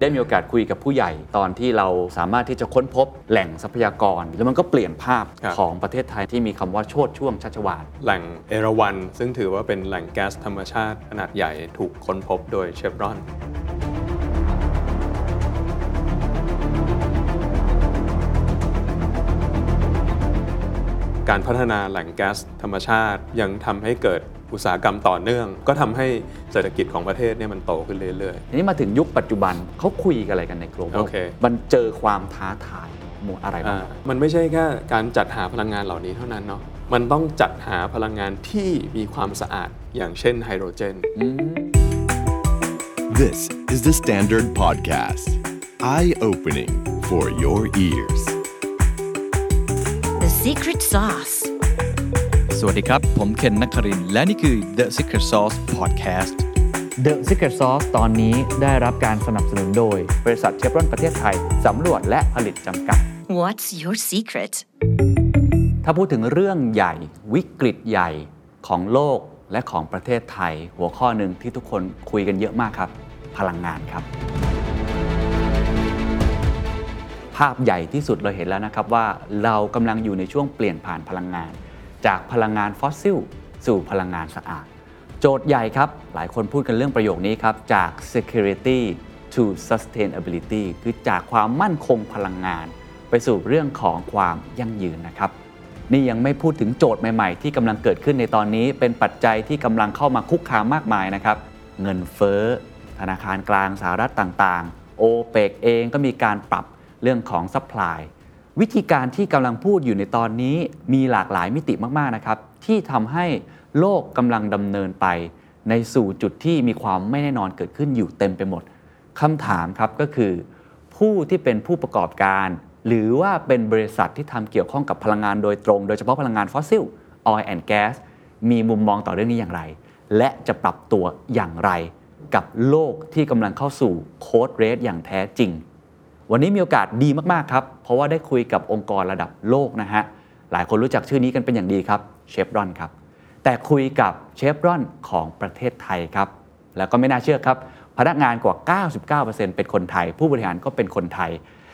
ได้มีโอกาสคุยกับผู้ใหญ่ตอนที่เราสามารถที่จะค้นพบแหล่งทรัพยากร แล้วมันก็เปลี่ยนภาพครับของประเทศไทยที่มีคำว่าโชดช่วงชัชวาลแหล่งเอราวันซึ่งถือว่าเป็นแหล่งแก๊สธรรมชาติขนาดใหญ่ถูกค้นพบโดยเชฟรอนการพัฒนาแหล่งแก๊สธรรมชาติยังทำให้เกิด อุตสาหกรรมต่อเนื่อง ก็ทำให้เศรษฐกิจของประเทศเนี่ยมันโตขึ้นเรื่อยทีนี้มาถึงยุคปัจจุบันเขาคุยกันอะไรกันใน global โอเคมันเจอความท้าทายหมวดอะไรๆบ้างอ่ามันไม่ใช่แค่การจัดหาพลังงานเหล่านี้เท่านั้นเนาะมันต้องจัดหาพลังงานที่มีความสะอาดอย่างเช่นไฮโดรเจน This is the Standard Podcast. Eye opening for your ears. The secret sauce. สวัสดีครับ ผมเคนนักครินทร์และนี่คือ The Secret Sauce Podcast The Secret Sauce ตอนนี้ได้รับการสนับสนุนโดย บริษัทเชฟรอนประเทศไทย สำรวจและผลิตจำกัด What's your secret? ถ้าพูดถึงเรื่องใหญ่ วิกฤตใหญ่ของโลกและของประเทศไทย หัวข้อหนึ่งที่ทุกคนคุยกันเยอะมากครับ พลังงานครับ ภาพใหญ่ที่สุดเราเห็นแล้วนะครับว่าเรากำลังอยู่ในช่วงเปลี่ยนผ่านพลังงาน จากพลังงานฟอสซิล สู่พลังงานสะอาด โจทย์ใหญ่ครับ หลายคนพูดกันเรื่องประโยคนี้ครับ จาก security to sustainability คือจากความมั่นคงพลังงาน ไปสู่เรื่องของความยั่งยืนนะครับ นี่ยังไม่พูดถึงโจทย์ใหม่ๆ ที่กำลังเกิดขึ้นในตอนนี้ เป็นปัจจัยที่กำลังเข้ามาคุกคามมากมายนะครับ เงินเฟ้อ ธนาคารกลางสหรัฐต่างๆ โอโอเปกเองก็มีการปรับเรื่องของ supply วิธีการที่กำลังพูดอยู่ในตอนนี้มีหลากหลายมิติมากๆนะครับ ที่ทำให้โลกกำลังดำเนินไป ในสู่จุดที่มีความไม่แน่นอนเกิดขึ้นอยู่เต็มไปหมดคำถามครับก็คือ ผู้ที่เป็นผู้ประกอบการ หรือว่าเป็นบริษัทที่ทำเกี่ยวข้องกับพลังงานโดยตรง โดยเฉพาะพลังงานฟอสซิล oil and gas มีมุมมองต่อเรื่องนี้อย่างไร และจะปรับตัวอย่างไร กับโลกที่กำลังเข้าสู่โค้ดเรสอย่างแท้จริง วันนี้มีโอกาสดีมาก ๆ ครับ เพราะว่าได้คุยกับองค์กรระดับโลกนะฮะ หลายคนรู้จักชื่อนี้กันเป็นอย่างดีครับเชฟรอนครับ แต่คุยกับเชฟรอนของประเทศไทยครับ แล้วก็ไม่น่าเชื่อครับ พนักงานกว่า 99%เป็นคนไทย ผู้บริหารก็เป็นคนไทย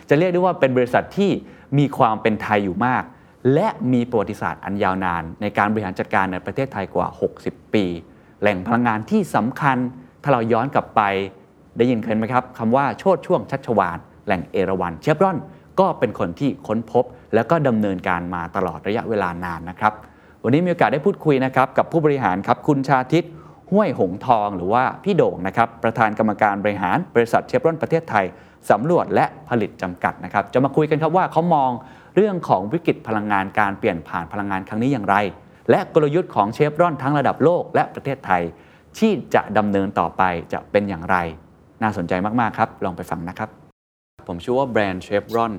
จะเรียกได้ว่าเป็นบริษัทที่มีความเป็นไทยอยู่มาก และมีประวัติศาสตร์อันยาวนาน ในการบริหารจัดการในประเทศไทยกว่า 60 ปี แหล่งพลังงานที่สำคัญ ถ้าเราย้อนกลับไปได้ยินเคยไหมครับคำว่าโชดช่วงชัชวาล แหล่งเอราวันเชฟรอนก็เป็นคนที่ค้นพบ แล้วก็ดำเนินการมาตลอดระยะเวลานานนะครับ วันนี้มีโอกาสได้พูดคุยนะครับกับผู้บริหารครับคุณชาทิตห้วยหงทองหรือว่าพี่โด่งนะครับประธานกรรมการบริหารบริษัทเชฟรอนประเทศไทยสำรวจและผลิตจำกัดนะครับจะมาคุยกันครับว่าเขามองเรื่องของวิกฤตพลังงานการเปลี่ยนผ่านพลังงานครั้งนี้อย่างไร และกลยุทธ์ของเชฟรอนทั้งระดับโลกและประเทศไทย ที่จะดำเนินต่อไปจะเป็นอย่างไร น่าสนใจมาก ๆ ครับ ลองไปฟังนะครับ ผมเชื่อว่าแบรนด์เชฟรอน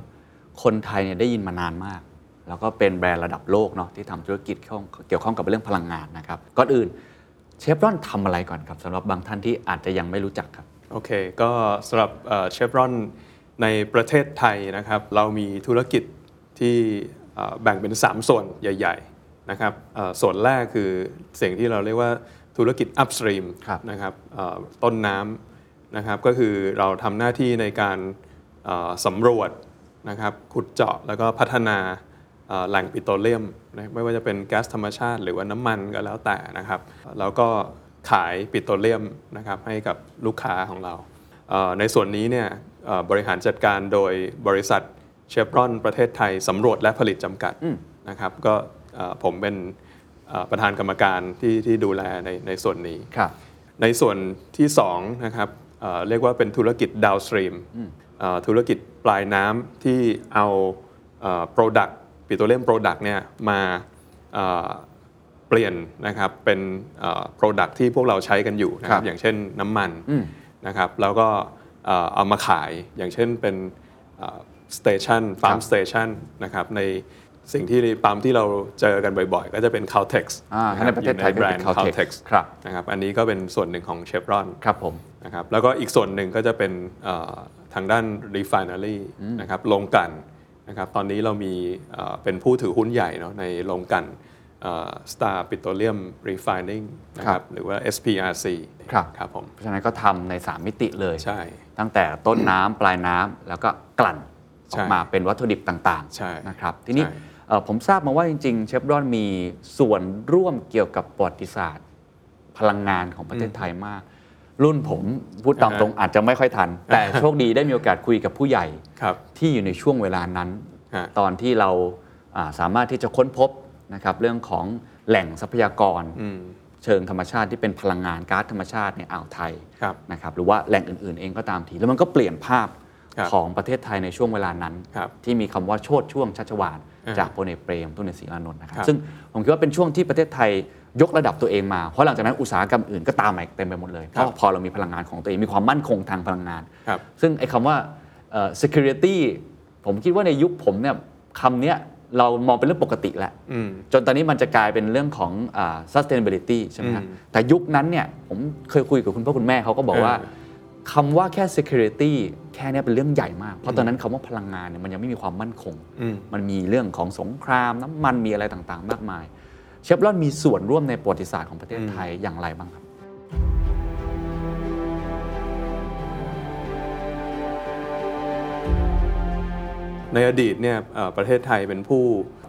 คนไทยเนี่ยได้ยินมานานมาก แล้วก็เป็นแบรนด์ระดับโลกเนาะที่ทำธุรกิจเข้าเกี่ยวข้องกับเรื่องพลังงานนะครับก่อนอื่นเชฟรอนทำอะไรก่อนครับสำหรับบางท่านที่อาจจะยังไม่รู้จักครับโอเค ก็สำหรับเชฟรอนในประเทศไทยนะครับ เรามีธุรกิจที่เอ่อแบ่งเป็น 3 ส่วนใหญ่ ๆนะครับเอ่อส่วนแรกคือสิ่งที่เราเรียกว่าธุรกิจ upstream ครับนะครับเอ่อต้นน้ำนะครับก็คือเราทำหน้าที่ในการเอ่อ สำรวจนะครับขุดเจาะแล้วก็พัฒนาเอ่อแหล่งปิโตรเลียมนะไม่ว่าจะเป็นแก๊สธรรมชาติหรือว่าน้ำมันก็แล้วแต่นะครับ แล้วก็ขายปิโตรเลียมนะครับให้กับลูกค้าของเราเอ่อในส่วนนี้เนี่ยเอ่อบริหารจัดการโดยบริษัทเชฟรอนประเทศไทยสำรวจและผลิตจำกัดนะครับก็เอ่อผมเป็นเอ่อประธานกรรมการที่ที่ดูแลในในส่วนนี้ครับในส่วนที่2นะครับเอ่อเรียกว่าเป็นธุรกิจ downstream เอ่อ ธุรกิจปลายน้ำที่เอาเอ่อ product petroleum product เนี่ยมาเอ่อเปลี่ยนนะครับเป็นเอ่อ product ที่พวกเราใช้กันอยู่นะคครัรับบอย่างเช่นน้ำมันนะครับแล้วก็เอ่อเอามาขายอย่างเช่นเป็น station ฟาร์ม station นะครับในสิ่งที่ปั๊มที่เราเจอกันบ่อยๆ ก็จะเป็น Caltex อ่าถ้าในประเทศไทยแบรนด์ก็เป็น Caltex Caltex ครับนะครับอันนี้ก็เป็นส่วนหนึ่งของเชฟรอนครับผมนะครับแล้วก็อีกส่วนหนึ่งก็จะเป็นเอ่อ ทางด้าน refinery นะครับโรงกลั่นนะครับตอนนี้เรามีเอ่อเป็นผู้ถือหุ้นใหญ่เนาะในโรงกลั่นเอ่อ Star Petroleum Refining นะคครัรับบหรือว่า SPRC ครับครับผมเพราะฉะนั้นก็ทำใน 3 มิติเลยใช่ ตั้งแต่ต้นน้ำปลายน้ำแล้วก็กลั่นอใช่อกมาเป็นวัตถุดิบต่างใช่ๆนะครับทีนี้ใช่เอ่อผมทราบมาว่าจริงๆ เชฟรอนมีส่วนร่วมเกี่ยวกับประวัติศาสตร์ พลังงานของประเทศไทยมาก รุ่นผมพูดตามตรงอาจจะไม่ค่อยทัน แต่โชคดีได้มีโอกาสคุยกับผู้ใหญ่ครับที่อยู่ในช่วงเวลานั้นฮะตอนที่เราอ่าสามารถที่จะค้นพบนะครับเรื่องของแหล่งทรัพยากรอืมเชิงธรรมชาติที่เป็นพลังงานก๊าซธรรมชาติในอ่าวไทยครับนะครับหรือว่าแหล่งอื่น ๆ เองก็ตามทีแล้วมันก็เปลี่ยนภาพครับของประเทศไทยในช่วงเวลานั้นครับที่มีคำว่าโชดช่วงชัชวาลอ่าจากพลเอกเปรมตุลศรีอานนท์นะครับครับซึ่งผมคิดว่าเป็นช่วงที่ประเทศไทย ยกระดับตัวเองมา เพราะหลังจากนั้นอุตสาหกรรมอื่นก็ตามมาอีกเต็มไปหมดเลยเพครับราะพอเรามีพลังงานของตัวเองมีความมั่นคงทางพลังงานครับซึ่งไอ้คำว่าเอ่อ security ผมคิดว่าในยุคผมเนี่ยคำเนี้ยเรามองเป็นเรื่องปกติแล้วอืมจนตอนนี้มันจะกลายเป็นเรื่องของอา sustainability ใช่ไหมครับอืมแต่ยุคนั้นเนี่ยผมเคยคุยกับคุณพ่อคุณแม่เขาก็บอกว่าเออคำว่าแค่ security แค่เนี้ยเป็นเรื่องใหญ่มาก เพราะตอนนั้นคำว่าพลังงานเนี่ยมันยังไม่มีความมั่นคงอืมมันมีเรื่องของสงครามน้ำมันมีอะไรต่างๆ มากมาย เชฟรอนมีส่วนร่วมในประวัติศาสตร์ของประเทศไทยอย่างไรบ้างครับในอดีตเนี่ยเอ่อประเทศไทยเป็นผู้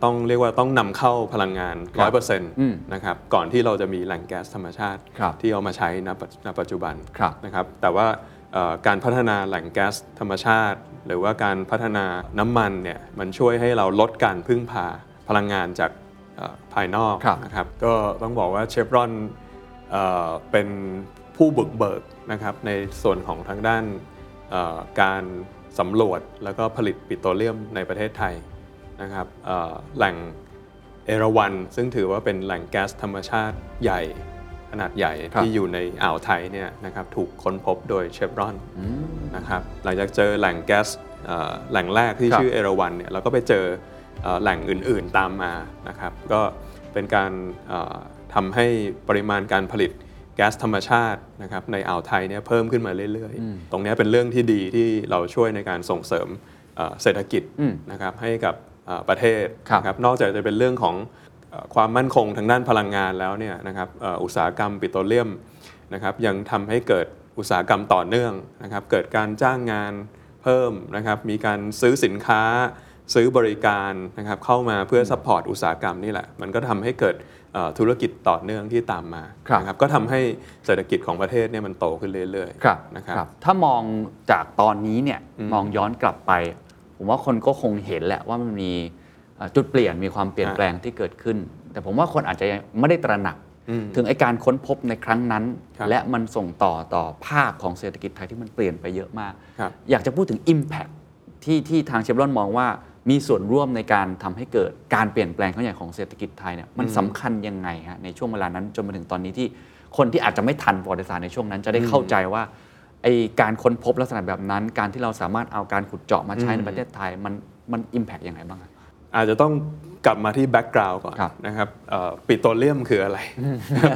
ต้องเรียกว่าต้องนำเข้าพลังงานครับ100%อืมนะครับก่อนที่เราจะมีแหล่งแก๊สธรรมชาติครับที่เอามาใช้ณปัจณปัจจุบันครับนะครับแต่ว่าเอ่อการพัฒนาแหล่งแก๊สธรรมชาติ หรือว่าการพัฒนาน้ำมันเนี่ยมันช่วยให้เราลดการพึ่งพาพลังงานจากเอ่อ ภายนอกครับนะครับก็ต้องบอกว่าเชฟรอนเอ่อเป็นผู้บุกเบิกนะครับในส่วนของทางด้านเอ่อการสำรวจแล้วก็ผลิตปิโตรเลียมในประเทศไทยนะครับเอ่อแหล่งเอราวันซึ่งถือว่าเป็นแหล่งแก๊สธรรมชาติใหญ่ขนาดใหญ่ครับที่อยู่ในอ่าวไทยเนี่ยนะครับถูกค้นพบโดยเชฟรอนนะครับหลังจากเจอแหล่งแก๊สเอ่อแหล่งแรกที่ครับชื่อเอราวันเนี่ยเราก็ไปเจอเอ่อ แหล่งอื่นๆตามมานะครับก็เป็นการเอ่อทำให้ปริมาณการผลิตแก๊สธรรมชาตินะครับในอ่าวไทยเนี่ยเพิ่มขึ้นมาเรื่อยๆ ตรงเนี้ยเป็นเรื่องที่ดีที่เราช่วยในการส่งเสริมเอ่อเศรษฐกิจอืมนะครับให้กับเอ่อประเทศครับนะครับนอกจากจะเป็นเรื่องของเอ่อความมั่นคงทางด้านพลังงานแล้วเนี่ยนะครับเอ่ออุตสาหกรรมปิโตรเลียมนะครับยังทำให้เกิดอุตสาหกรรมต่อเนื่องนะครับเกิดการจ้างงานเพิ่มนะครับมีการซื้อสินค้า ซื้อบริการนะครับเข้ามาเพื่อ support อุตสาหกรรมนี่แหละ มันก็ทำให้เกิดเอ่อธุรกิจต่อเนื่องที่ตามมาครับนะครับก็ทำให้เศรษฐกิจของประเทศเนี่ยมันโตขึ้นเรื่อยๆครับนะครับครับถ้ามองจากตอนนี้เนี่ยมองย้อนกลับไป ผมว่าคนก็คงเห็นแหละว่ามันมีเอ่อจุดเปลี่ยนมีความเปลี่ยนแปลงที่เกิดขึ้น แต่ผมว่าคนอาจจะยังไม่ได้ตระหนักอืมถึงไอการค้นพบในครั้งนั้นครับและมันส่งต่อต่อภาพของเศรษฐกิจไทยที่มันเปลี่ยนไปเยอะมากครับอยากจะพูดถึง Impact ที่ที่ทางเชฟรอนมองว่า มีส่วนร่วมในการทำให้เกิดการเปลี่ยนแปลงครั้งใหญ่ของเศรษฐกิจไทยเนี่ยมันสำคัญยังไงฮะในช่วงเวลานั้นจนมาถึงตอนนี้ที่คนที่อาจจะไม่ทันประวัติศาสตร์ในช่วงนั้น จะได้เข้าใจว่าไอการค้นพบลักษณะแบบนั้น การที่เราสามารถเอาการขุดเจาะมาใช้ในประเทศไทยมันมัน Impact ยังไงบ้างครับอาจจะต้องกลับมาที่แบ็กกราวด์ก่อนครับนะครับเอ่อปิโตรเลียมคืออะไร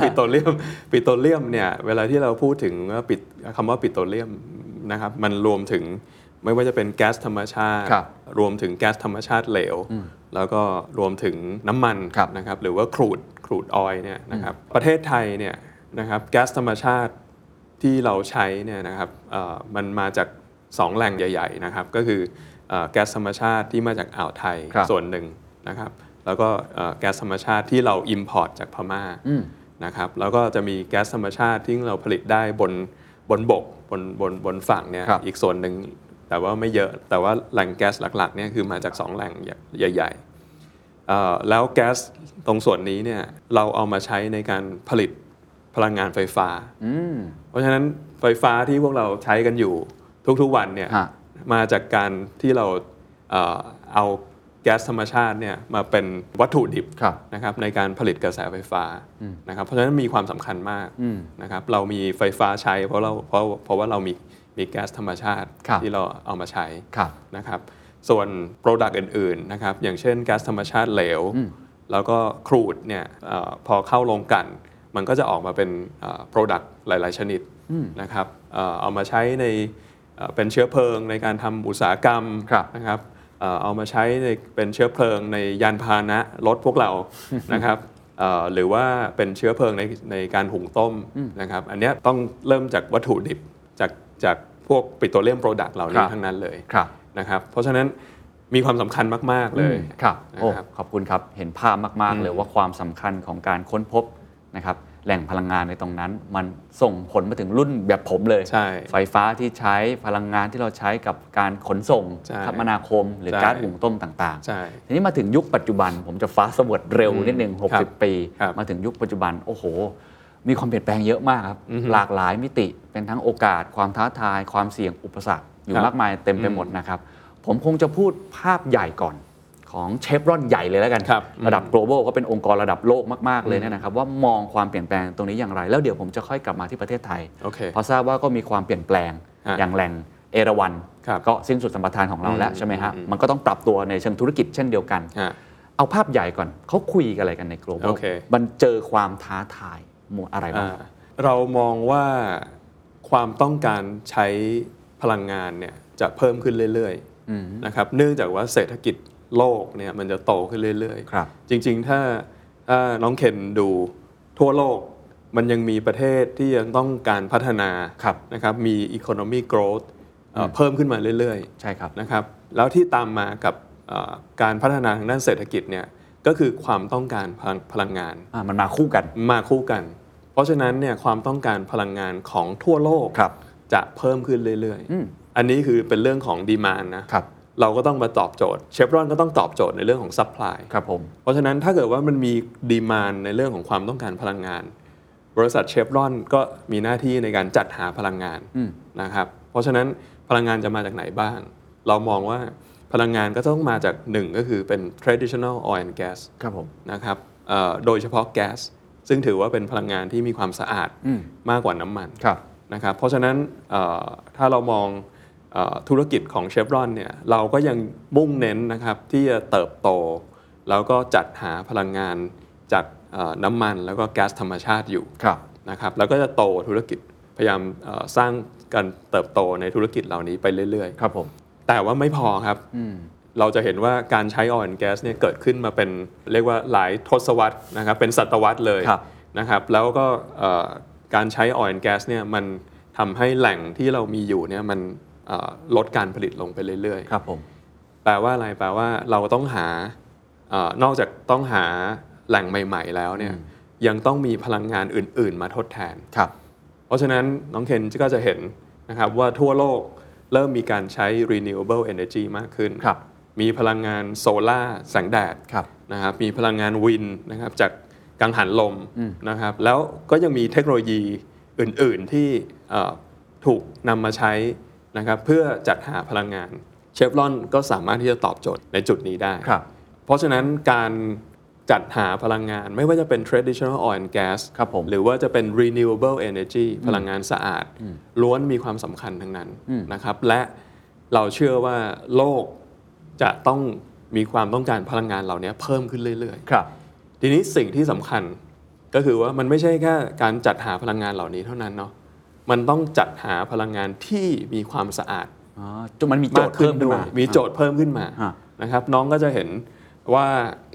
ปิโตรเลียมปิโตรเลียมเนี่ยเวลาที่เราพูดถึงว่าปิดคำว่าปิโตรเลียมนะครับมันรวมถึง ไม่ว่าจะเป็นแก๊สธรรมชาติครับรวมถึงแก๊สธรรมชาติเหลว แล้วก็รวมถึงน้ำมันครับนะครับหรือว่าครูดครูดออยเนี่ยนะครับประเทศไทยเนี่ยนะครับแก๊สธรรมชาติที่เราใช้เนี่ยนะครับเอ่อมันมาจากสองแหล่งใหญ่ๆนะครับก็คือเอ่อแก๊สธรรมชาติที่มาจากอ่าวไทยครับส่วนหนึ่งนะครับแล้วก็เอ่อแก๊สธรรมชาติที่เรา Import จากพม่าอืมนะครับแล้วก็จะมีแก๊สธรรมชาติที่เราผลิตได้บนบนบกบนบนบนฝั่งเนี่ยครับอีกส่วนหนึ่ง แต่ว่าไม่เยอะแต่ว่าแหล่งแก๊สหลักๆเนี่ยคือมาจากสองแหล่งใหญ่ๆเอ่อแล้วแก๊สตรงส่วนนี้เนี่ยเราเอามาใช้ในการผลิตพลังงานไฟฟ้าอืมเพราะฉะนั้นไฟฟ้าที่พวกเราใช้กันอยู่ทุกๆวันเนี่ยฮะมาจากการที่เราเอ่อเอาแก๊สธรรมชาติเนี่ยมาเป็นวัตถุดิบครับนะครับในการผลิตกระแสไฟฟ้านะครับเพราะฉะนั้นมีความสำคัญมากอืมนะครับเรามีไฟฟ้าใช้เพราะเราเพราะเพราะว่าเรามี มีแก๊สธรรมชาติครับที่เราเอามาใช้ครับนะครับส่วน Product อื่นๆนะครับอย่างเช่นแก๊สธรรมชาติเหลว แล้วก็ครูดเนี่ยเออพอเข้าโรงกลั่นมันก็จะออกมาเป็นเอ่อ Product หลาย ๆ ชนิดนะครับเอ่อเอามาใช้ในเอ่อเป็นเชื้อเพลิงในการทำอุตสาหกรรมครับนะครับเอ่อเอามาใช้ในเป็นเชื้อเพลิงในยานพาหนะรถพวกเรานะครับเอ่อหรือว่าเป็นเชื้อเพลิงในในการหุงต้มนะครับ อันเนี้ยต้องเริ่มจากวัตถุดิบ จากจากพวก petroleum product เหล่านี้ครับทั้งนั้นเลยครับนะครับเพราะฉะนั้นมีความสำคัญมาก ๆ เลยอืมครับโอ้นะครับขอบคุณครับ เห็นภาพมาก ๆ เลยว่าความสำคัญของการค้นพบนะครับแหล่งพลังงานในตรงนั้น มันส่งผลมาถึงรุ่นแบบผมเลยใช่ไฟฟ้าที่ใช้พลังงานที่เราใช้กับการขนส่งใช่คมนาคม หรือใช่การหุงต้มต่างๆใช่ทีนี้มาถึงยุคปัจจุบัน ผมจะฟ้าสวดเร็วนิดนึงครับ60 ปีครับมาถึงยุคปัจจุบันโอ้โห มีความเปลี่ยนแปลงเยอะมากครับ อือฮึหลากหลายมิติเป็นทั้งโอกาส ความท้าทาย ความเสี่ยงอุปสรรค อยู่ครับมากมายเต็มไปหมดนะครับ ผมคงจะพูดภาพใหญ่ก่อนของเชฟรอนใหญ่เลยแล้วกันครับระดับ global ก็เป็นองค์กรระดับโลกมากๆเลยเนยนะครับ ว่ามองความเปลี่ยนแปลงตรงนี้อย่างไร แล้วเดี๋ยวผมจะค่อยกลับมาที่ประเทศไทย โอเค เพราะทราบว่าก็มีความเปลี่ยนแปลงฮะอย่างแหล่งเอราวันครับก็สิ้นสุดสัมปทานของเราแล้วอืมใช่ไหมฮะอืม มันก็ต้องปรับตัวในเชิงธุรกิจเช่นเดียวกัน ฮะ เอาภาพใหญ่ก่อนเขาคุยกันอะไรกันใน global โอเค มันเจอความท้าทายหมู่ อะไรบ้างอ่าเรามองว่าความต้องการใช้พลังงานเนี่ยจะเพิ่มขึ้นเรื่อยๆนะครับเนื่องจากว่าเศรษฐกิจโลกเนี่ยมันจะโตขึ้นเรื่อยๆครับจริงๆถ้าถ้าน้องเคนดูทั่วโลกมันยังมีประเทศที่ยังต้องการพัฒนาครับนะครับมี economy growth เอ่อเพิ่มขึ้นมาเรื่อยๆ ใช่ครับนะครับ แล้วที่ตามมากับเอ่อการพัฒนาทางด้านเศรษฐกิจเนี่ยก็คือความต้องการพลังพลังงานอ่ามันมาคู่กันมาคู่กัน เพราะฉะนั้นเนี่ยความต้องการพลังงานของทั่วโลกครับจะเพิ่มขึ้นเรื่อยๆอืมอันนี้คือเป็นเรื่องของ demand นะครับเราก็ต้องมาตอบโจทย์เชฟรอนก็ต้องตอบโจทย์ในเรื่องของ supply ครับผมเพราะฉะนั้นถ้าเกิดว่ามันมี demand ในเรื่องของความต้องการพลังงาน บริษัทเชฟรอนก็มีหน้าที่ในการจัดหาพลังงานอืมนะครับเพราะฉะนั้นพลังงานจะมาจากไหนบ้าง เรามองว่าพลังงานก็ต้องมาจากหนึ่งก็คือเป็น traditional oil and gas ครับผมนะครับเอ่อโดยเฉพาะแก๊ส ซึ่งถือว่าเป็นพลังงานที่มีความสะอาดอืมมากกว่าน้ำมันครับนะครับเพราะฉะนั้นเอ่อถ้าเรามองเออธุรกิจของเชฟรอนเนี่ยเราก็ยังมุ่งเน้นนะครับที่จะเติบโต แล้วก็จัดหาพลังงานจากเอ่อน้ำมันแล้วก็แก๊สธรรมชาติอยู่ครับนะครับแล้วก็จะโตธุรกิจพยายามเอ่อสร้างการเติบโตในธุรกิจเหล่านี้ไปเรื่อยครับผมๆแต่ว่าไม่พอครับอืม เราจะเห็นว่าการใช้ oil and gas เนี่ยเกิดขึ้นมาเป็นเรียกว่าหลายทศวรรษนะครับเป็นศตวรรษเลยครับนะครับแล้วก็เอ่อการใช้ oil and gas เนี่ยมันทำให้แหล่งที่เรามีอยู่เนี่ยมันเอ่อลดการผลิตลงไปเรื่อยครับผมๆแปลว่าอะไร แปลว่าเราต้องหาเออนอกจากต้องหาแหล่งใหม่ ๆ แล้วเนี่ยยังต้องมีพลังงานอื่น ๆ มาทดแทน ครับ เพราะฉะนั้นน้องเคนก็จะเห็นนะครับว่าทั่วโลกเริ่มมีการใช้ renewable energy มากขึ้นครับ มีพลังงานโซลาร์แสงแดดครับนะครับมีพลังงานวินนะครับจากกังหันลมนะครับแล้วก็ยังมีเทคโนโลยีอื่น ๆ ที่เอ่อถูกนำมาใช้นะครับเพื่อจัดหาพลังงานเชฟรอนก็สามารถที่จะตอบโจทย์ในจุดนี้ได้ครับเพราะฉะนั้นการจัดหาพลังงานไม่ว่าจะเป็น traditional oil and gas ครับผมหรือว่าจะเป็น renewable energy พลังงานสะอาด ล้วนมีความสำคัญทั้งนั้นนะครับและเราเชื่อว่าโลก จะต้องมีความต้องการพลังงานเหล่านี้เพิ่มขึ้นเรื่อยครับๆทีนี้สิ่งที่สำคัญก็คือว่ามันไม่ใช่แค่การจัดหาพลังงานเหล่านี้เท่านั้นเนาะ มันต้องจัดหาพลังงานที่มีความสะอาดอ๋อจนมันมีโจทย์เพิ่มขึ้นมา มีโจทย์เพิ่มขึ้นมาฮะนะครับ น้องก็จะเห็นว่า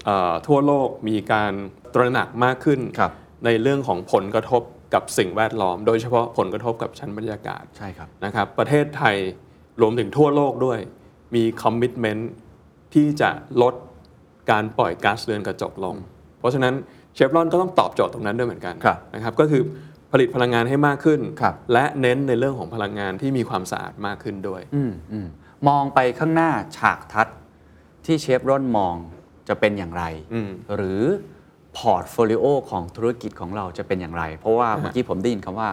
เอ่อทั่วโลกมีการตระหนักมากขึ้นครับในเรื่องของผลกระทบกับสิ่งแวดล้อม โดยเฉพาะผลกระทบกับชั้นบรรยากาศ ใช่ครับ นะครับ ประเทศไทยรวมถึงทั่วโลกด้วย มี commitment ที่จะลดการปล่อยก๊าซเรือนกระจกลง เพราะฉะนั้นเชฟรอนก็ต้องตอบโจทย์ตรงนั้นด้วยเหมือนกันครับนะครับก็คือผลิตพลังงานให้มากขึ้นครับและเน้นในเรื่องของพลังงานที่มีความสะอาดมากขึ้นด้วยอืมอืมมองไปข้างหน้าฉากทัศน์ที่เชฟรอนมองจะเป็นอย่างไรอืมหรือ portfolio ของธุรกิจของเราจะเป็นอย่างไร เพราะว่าเมื่อกี้ผมได้ยินคำว่า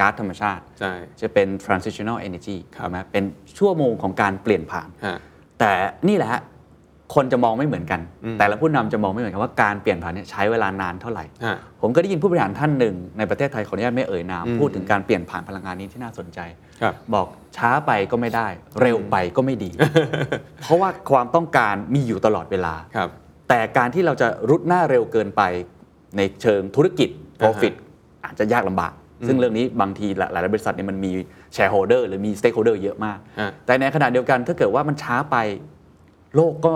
ก๊าซธรรมชาติ ใช่ จะเป็น transitional energy ครับใช่ไหมเป็นชั่วโมงของการเปลี่ยนผ่าน ฮะ แต่นี่แหละฮะคนจะมองไม่เหมือนกัน อืม แต่ละผู้นำจะมองไม่เหมือนกันว่าการเปลี่ยนผ่านเนี่ยใช้เวลานานเท่าไหร่ ฮะ ผมก็ได้ยินผู้บริหารท่านหนึ่งในประเทศไทยขออนุญาตไม่เอ่ยนามอืมพูดถึงการเปลี่ยนผ่านพลังงานนี้ที่น่าสนใจครับบอกช้าไปก็ไม่ได้ เร็วไปก็ไม่ดี เพราะว่าความต้องการมีอยู่ตลอดเวลา ครับ แต่การที่เราจะรุดหน้าเร็วเกินไปในเชิงธุรกิจ profit อาจจะยากลำบาก ซึ่งเรื่องนี้บางทีหลายๆบริษัทเนี่ยมันมี shareholder หรือมี stakeholder เยอะมากฮะแต่ในขณะเดียวกันถ้าเกิดว่ามันช้าไปโลกก็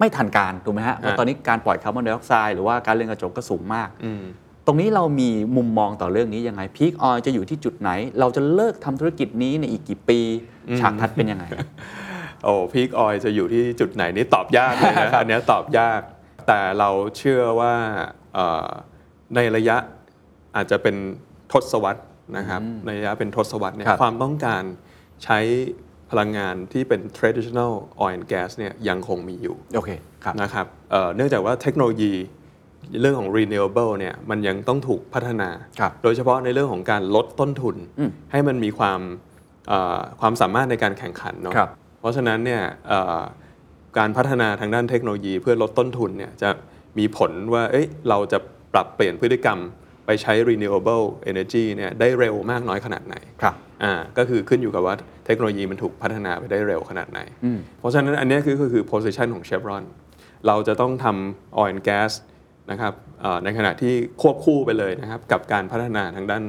ไม่ทันการถูกไหมฮะเพราะตอนนี้การปล่อยคาร์บอนไดออกไซด์หรือว่าการเรือนกระจกก็สูงมากอืมตรงนี้เรามีมุมมองต่อเรื่องนี้ยังไงพีคออยจะอยู่ที่จุดไหน เราจะเลิกทำธุรกิจนี้ในอีกกี่ปีฉากทัดเป็นยังไง โอ้พีคออยจะอยู่ที่จุดไหนนี่ตอบยากเลยนะอันเนี้ยตอบยาก แต่เราเชื่อว่าเอ่อในระยะอาจจะเป็น ทศวรรษนะครับในระยะเป็นทศวรรษเนี่ยครับ ความต้องการใช้พลังงานที่เป็น traditional oil and gas เนี่ยยังคงมีอยู่ โอเคครับ นะครับเอ่อเนื่องจากว่าเทคโนโลยีเรื่องของ renewable เนี่ยมันยังต้องถูกพัฒนา ครับโดยเฉพาะในเรื่องของการลดต้นทุน อืมให้มันมีความเอ่อความสามารถในการแข่งขันเนาะครับ เพราะฉะนั้นเนี่ยเอ่อการพัฒนาทางด้านเทคโนโลยีเพื่อลดต้นทุนเนี่ยจะมีผลว่าเอ้ยเราจะปรับเปลี่ยนพฤติกรรม ไปใช้ renewable energy เนี่ยได้เร็วมากน้อยขนาดไหนครับอ่าก็คือขึ้นอยู่กับว่าเทคโนโลยีมันถูกพัฒนาไปได้เร็วขนาดไหนอืมเพราะฉะนั้นอันเนี้ยคือก็คือ position ของ Chevron เราจะต้องทำ oil and gas นะครับเอ่อในขณะที่ควบคู่ไปเลยนะครับกับการพัฒนาทางด้าน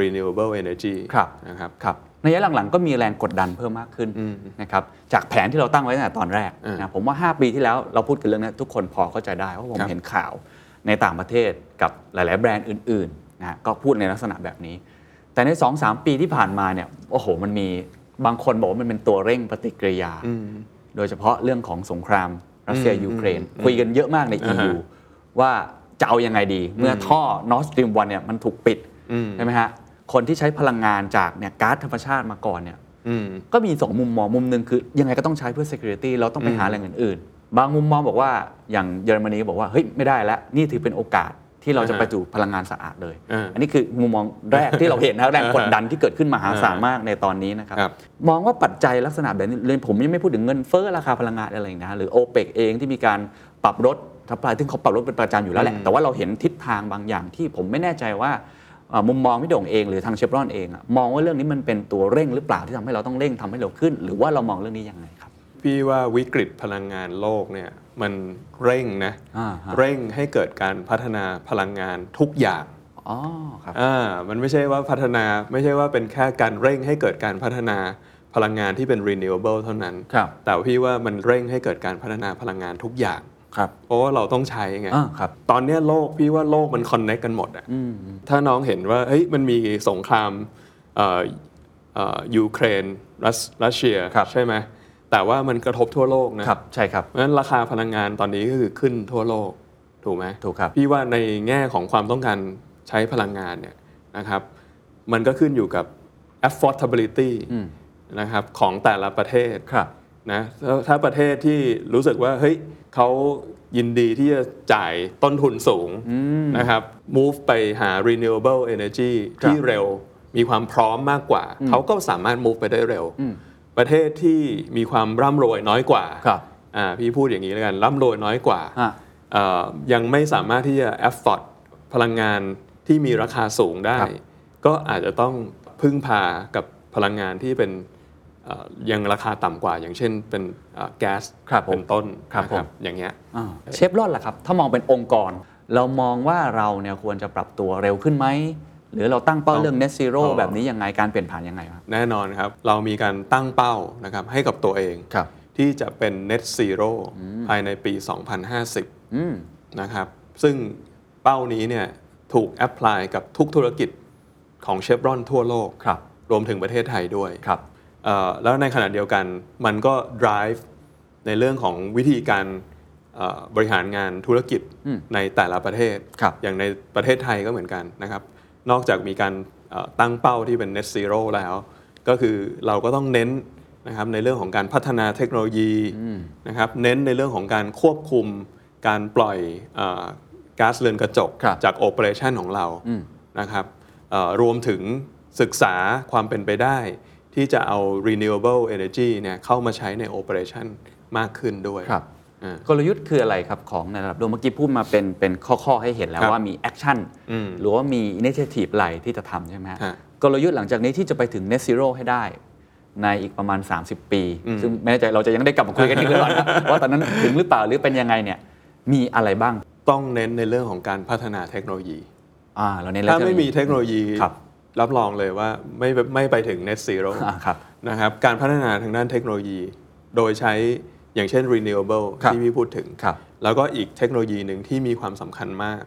renewable energy ครับนะครับครับในระยะหลังๆ ก็มีแรงกดดันเพิ่มมากขึ้นอืมนะครับจากแผนที่เราตั้งไว้ตั้งแต่ตอนแรกอ่านนะผมว่า 5 ปีที่แล้วเราพูดกันเรื่องนี้ทุกคนพอเข้าใจได้เพราะผมครับเห็นข่าว ในต่างประเทศกับหลาย ๆ แบรนด์อื่นๆนะก็พูดในลักษณะแบบนี้ แต่ใน 2-3 ปีที่ผ่านมาเนี่ยโอ้โหมันมีบางคนบอกว่ามันเป็นตัวเร่งปฏิกิริยาอืมโดยเฉพาะเรื่องของสงครามรัสเซียอืมยูเครนอืมคุยกันเยอะมากในอ่าฮะ EU ว่าจะเอายังไงดี เมื่อท่อ Nord Stream 1เนี่ยมันถูกปิดอืมใช่ไหมฮะคนที่ใช้พลังงานจากเนี่ยก๊าซธรรมชาติมาก่อนเนี่ยอืมก็มีสองมุมมองมุมหนึ่งคือยังไงก็ต้องใช้เพื่อ security เราต้องไปหาแหล่งอื่นๆ บางมุมมองบอกว่าอย่างเยอรมนีบอกว่าเฮ้ยไม่ได้แล้วนี่ถือเป็นโอกาสที่เราจะอ่าฮะไปสู่พลังงานสะอาดเลยอ่าอันนี้คือมุมมองแรกที่เราเห็นนะแรงกดดันที่เกิดขึ้นมหาศาลมากในตอนนี้นะครับครับ มองว่าปัจจัยลักษณะแบบนี้เลยผมยังไม่พูดถึงเงินเฟ้อราคาพลังงานอะไรนะหรือ o p e ปเองที่มีการปรับลดทัพพลายซึ่งเขาปรับลดเป็นประจำอยู่แล้วแหละอืมแต่ว่าเราเห็นทิศทางบางอย่างที่ผมไม่แน่ใจว่าเอ่อมุมมองพี่โด่งเองหรือทางเชฟรอนเองอะมองว่าเรื่องนี้มันเป็นตัวเร่งหรือเปล่าที่ทำให้เราต้องเร่งทำให้เร็วขึ้น หรือว่าเรามองเรื่องนี้ยังไงครับ พี่ว่าวิกฤตพลังงานโลกเนี่ยมันเร่งนะอ่าฮะเร่งให้เกิดการพัฒนาพลังงานทุกอย่างอ๋อครับอ่ามันไม่ใช่ว่าพัฒนาไม่ใช่ว่าเป็นแค่การเร่งให้เกิดการพัฒนาพลังงานที่เป็น renewable เท่านั้นครับแต่พี่ว่ามันเร่งให้เกิดการพัฒนาพลังงานทุกอย่างครับเพราะว่าเราต้องใช้ไงอ่าครับตอนเนี้ยโลกพี่ว่าโลกมันคอนเน็กกันหมดอะอืมถ้าน้องเห็นว่าเฮ้ยมันมีสงครามเอ่อเอ่อยูเครนรัสรัสเซียครับใช่ไหม แต่ว่ามันกระทบทั่วโลกนะครับใช่ครับเพราะฉะนั้นราคาพลังงานตอนนี้ก็คือขึ้นทั่วโลกถูกไหมถูกครับพี่ว่าในแง่ของความต้องการใช้พลังงานเนี่ยนะครับ มันก็ขึ้นอยู่กับ affordability อืมนะครับของแต่ละประเทศครับนะถ้าถ้าประเทศที่รู้สึกว่าเฮ้ยเขายินดีที่จะจ่ายต้นทุนสูงนะครับ move ไปหา renewable energy ครับที่เร็วมีความพร้อมมากกว่า เขาก็สามารถ move ไปได้เร็ว ประเทศที่มีความร่ำรวยน้อยกว่าครับอ่าพี่พูดอย่างนี้แล้วกันร่ำรวยน้อยกว่าฮะเอ่อยังไม่สามารถที่จะ afford พลังงานที่มีราคาสูงได้ ครับ ก็อาจจะต้องพึ่งพากับพลังงานที่เป็นเอ่อยังราคาต่ำกว่า อย่างเช่นเป็นเอ่อแก๊สครับผมเป็นต้นครับนะผม อย่างเงี้ย อ่าเชฟรอนล่ะครับ ถ้ามองเป็นองค์กร เรามองว่าเราเนี่ยควรจะปรับตัวเร็วขึ้นไหม หรือเราตั้งเป้าเรื่อง net zero อ๋อแบบนี้ยังไงการเปลี่ยนผ่านยังไงครับแน่นอนครับ เรามีการตั้งเป้านะครับให้กับตัวเองครับที่จะเป็น net zero ภายในปี 2050อืมนะครับซึ่งเป้านี้เนี่ยถูกแอพพลายกับทุกธุรกิจของเชฟรอนทั่วโลกครับรวมถึงประเทศไทยด้วยครับเอ่อแล้วในขณะเดียวกันมันก็ drive ในเรื่องของวิธีการเอ่อบริหารงานธุรกิจอืมในแต่ละประเทศครับอย่างในประเทศไทยก็เหมือนกันนะครับ นอกจากมีการเอ่อตั้งเป้าที่เป็น net zero แล้ว ก็คือเราก็ต้องเน้นนะครับในเรื่องของการพัฒนาเทคโนโลยีนะครับเน้นในเรื่องของการควบคุมการปล่อยเออก๊าซเรือนกระจกครับจากโอเปอเรชันของเราอืมนะครับเอ่อรวมถึงศึกษาความเป็นไปได้ ที่จะเอา renewable energy เนี่ยเข้ามาใช้ใน operation มากขึ้นด้วยครับอ่า กลยุทธ์คืออะไรครับของในระดับโลกเมื่อกี้พูดมาเป็นเป็นข้อๆให้เห็นแล้วครับว่ามี actionอืมหรือว่ามีอินิเ i ทีฟอะไรที่จะทำใช่ไหมฮะฮะกลยุทธ์หลังจากนี้ที่จะไปถึง net zero ให้ได้ในอีกประมาณ 30 ปีอืมซึ่งไม่แน่ใจเราจะยังได้กลับมาคุยกันอีกหรือเปล่านะว่าตอนนั้นถึงหรือเปล่าหรือเป็นยังไงเนี่ยมีอะไรบ้างต้องเน้นในเรื่องของการพัฒนาเทคโนโลยีอ่าเราเน้นถ้าไม่มีเทคโนโลยีครับรับรองเลยว่าไม่ไม่ไปถึง net zero อ่าครับนะครับการพัฒนาทางด้านเทคโนโลยี โดยใช้ อย่างเช่น renewable ครับที่พี่พูดถึงครับแล้วก็อีกเทคโนโลยีหนึ่งที่มีความสำคัญมาก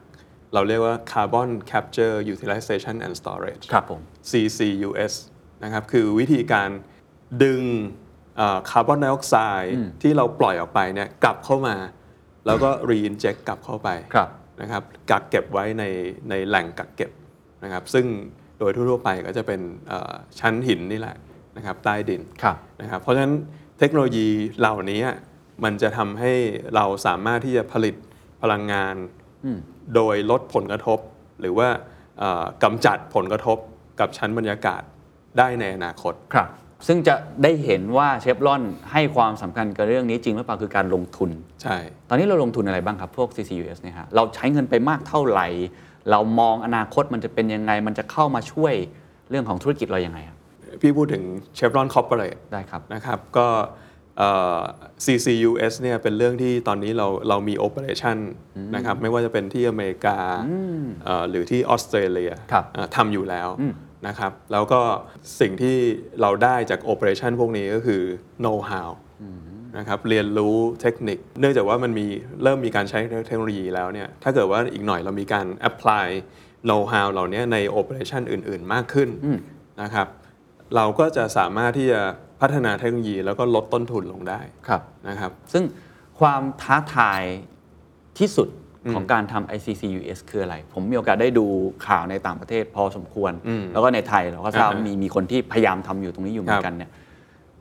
เราเรียกว่า carbon capture utilization and storage ครับผม CCUS นะครับคือวิธีการดึงคาร์บอนไดออกไซด์ที่เราปล่อยออกไปเนี่ยกลับเข้ามา แล้วก็ reinject กลับเข้าไปครับนะครับกักเก็บไว้ในในแหล่งกักเก็บนะครับซึ่งโดยทั่วๆไปก็จะเป็นเอ่อชั้นหินนี่แหละนะครับใต้ดินครับนะครับเพราะฉะนั้น เทคโนโลยีเหล่านี้มันจะทำให้เราสามารถที่จะผลิตพลังงานโดยลดผลกระทบ หรือว่าเอ่อกำจัดผลกระทบกับชั้นบรรยากาศได้ในอนาคตครับ ซึ่งจะได้เห็นว่าเชฟรอนให้ความสำคัญกับเรื่องนี้จริงหรือเปล่าคือการลงทุน ใช่ ตอนนี้เราลงทุนอะไรบ้างครับ พวก CCUS เนี่ยฮะเราใช้เงินไปมากเท่าไหร่ เรามองอนาคตมันจะเป็นยังไง มันจะเข้ามาช่วยเรื่องของธุรกิจเรายังไงครับ พี่พูดถึง Chevron Corporate ได้ครับนะครับก็เอ่อ CCUS เนี่ยเป็นเรื่องที่ตอนนี้เราเรามี operation นะครับไม่ว่าจะเป็นที่อเมริกาเอ่อหรือที่ออสเตรเลียครับเอ่อทำอยู่แล้วนะครับแล้วก็สิ่งที่เราได้จาก operation พวกนี้ก็คือ know how นะครับเรียนรู้เทคนิค เนื่องจากว่ามันมีเริ่มมีการใช้เทคโนโลยีแล้วเนี่ยถ้าเกิดว่าอีกหน่อยเรามีการ apply know how เหล่านี้ใน operation อื่น ๆ มากขึ้นนะครับ เราก็จะสามารถที่จะพัฒนาเทคโนโลยีแล้วก็ลดต้นทุนลงได้ครับนะครับ ซึ่งความท้าทายที่สุดของการทำ ICCUS คืออะไร ผมมีโอกาสได้ดูข่าวในต่างประเทศพอสมควรอืมแล้วก็ในไทยเราก็ทราบอ่าฮะมีมีคนที่พยายามทำอยู่ตรงนี้อยู่เหมือครันบกันเนี่ย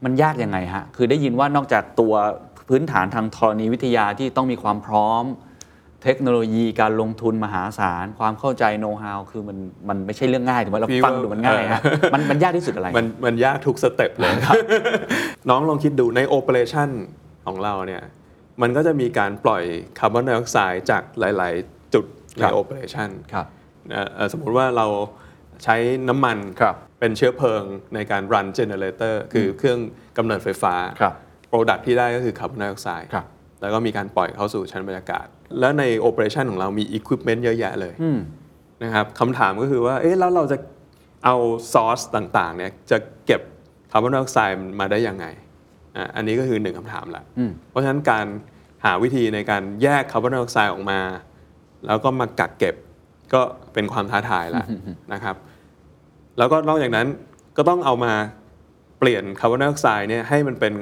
มันยากยังไงฮะ คือได้ยินว่านอกจากตัวพื้นฐานทางธรณีวิทยาที่ต้องมีความพร้อม เทคโนโลยีการลงทุนมหาศาล ความเข้าใจโน้ตฮาวคือมันมันไม่ใช่เรื่องง่ายถึงว่าเราพี่ฟังว่าดูมันง่ายฮะเออมันมันยากที่สุดอะไร มันมันยากทุก step เลยน้องลองคิดดูใน operation ของเราเนี่ยมันก็จะมีการปล่อยคาร์บอนไดออกไซด์จากหลาย ๆ จุดในครับ operation ครับสมมุติว่าเราใช้น้ำมันครับเป็นเชื้อเพลิงในการ run generator คือเครื่องกำเนิดไฟฟ้าครับ product ที่ได้ก็คือคาร์บอนไดออกไซด์ครับ แล้วก็มีการปล่อยเข้าสู่ชั้นบรรยากาศ แล้วใน operation ของเรามีอุปกรณ์เยอะแยะเลยอืมนะครับคำถามก็คือว่าเอ๊ะแล้วเราจะเอาซอสต่างๆเนี่ยจะเก็บคาร์บอนไดออกไซด์มาได้ยังไงอะอันนี้ก็คือหนึ่งคำถามละอืมเพราะฉะนั้นการหาวิธีในการแยกคาร์บอนไดออกไซด์ออกมา แล้วก็มากักเก็บก็เป็นความท้าทายละนะครับ แล้วก็นอกจากนั้นก็ต้องเอามาเปลี่ยนคาร์บอนไดออกไซด์เนี่ยให้มันเป็น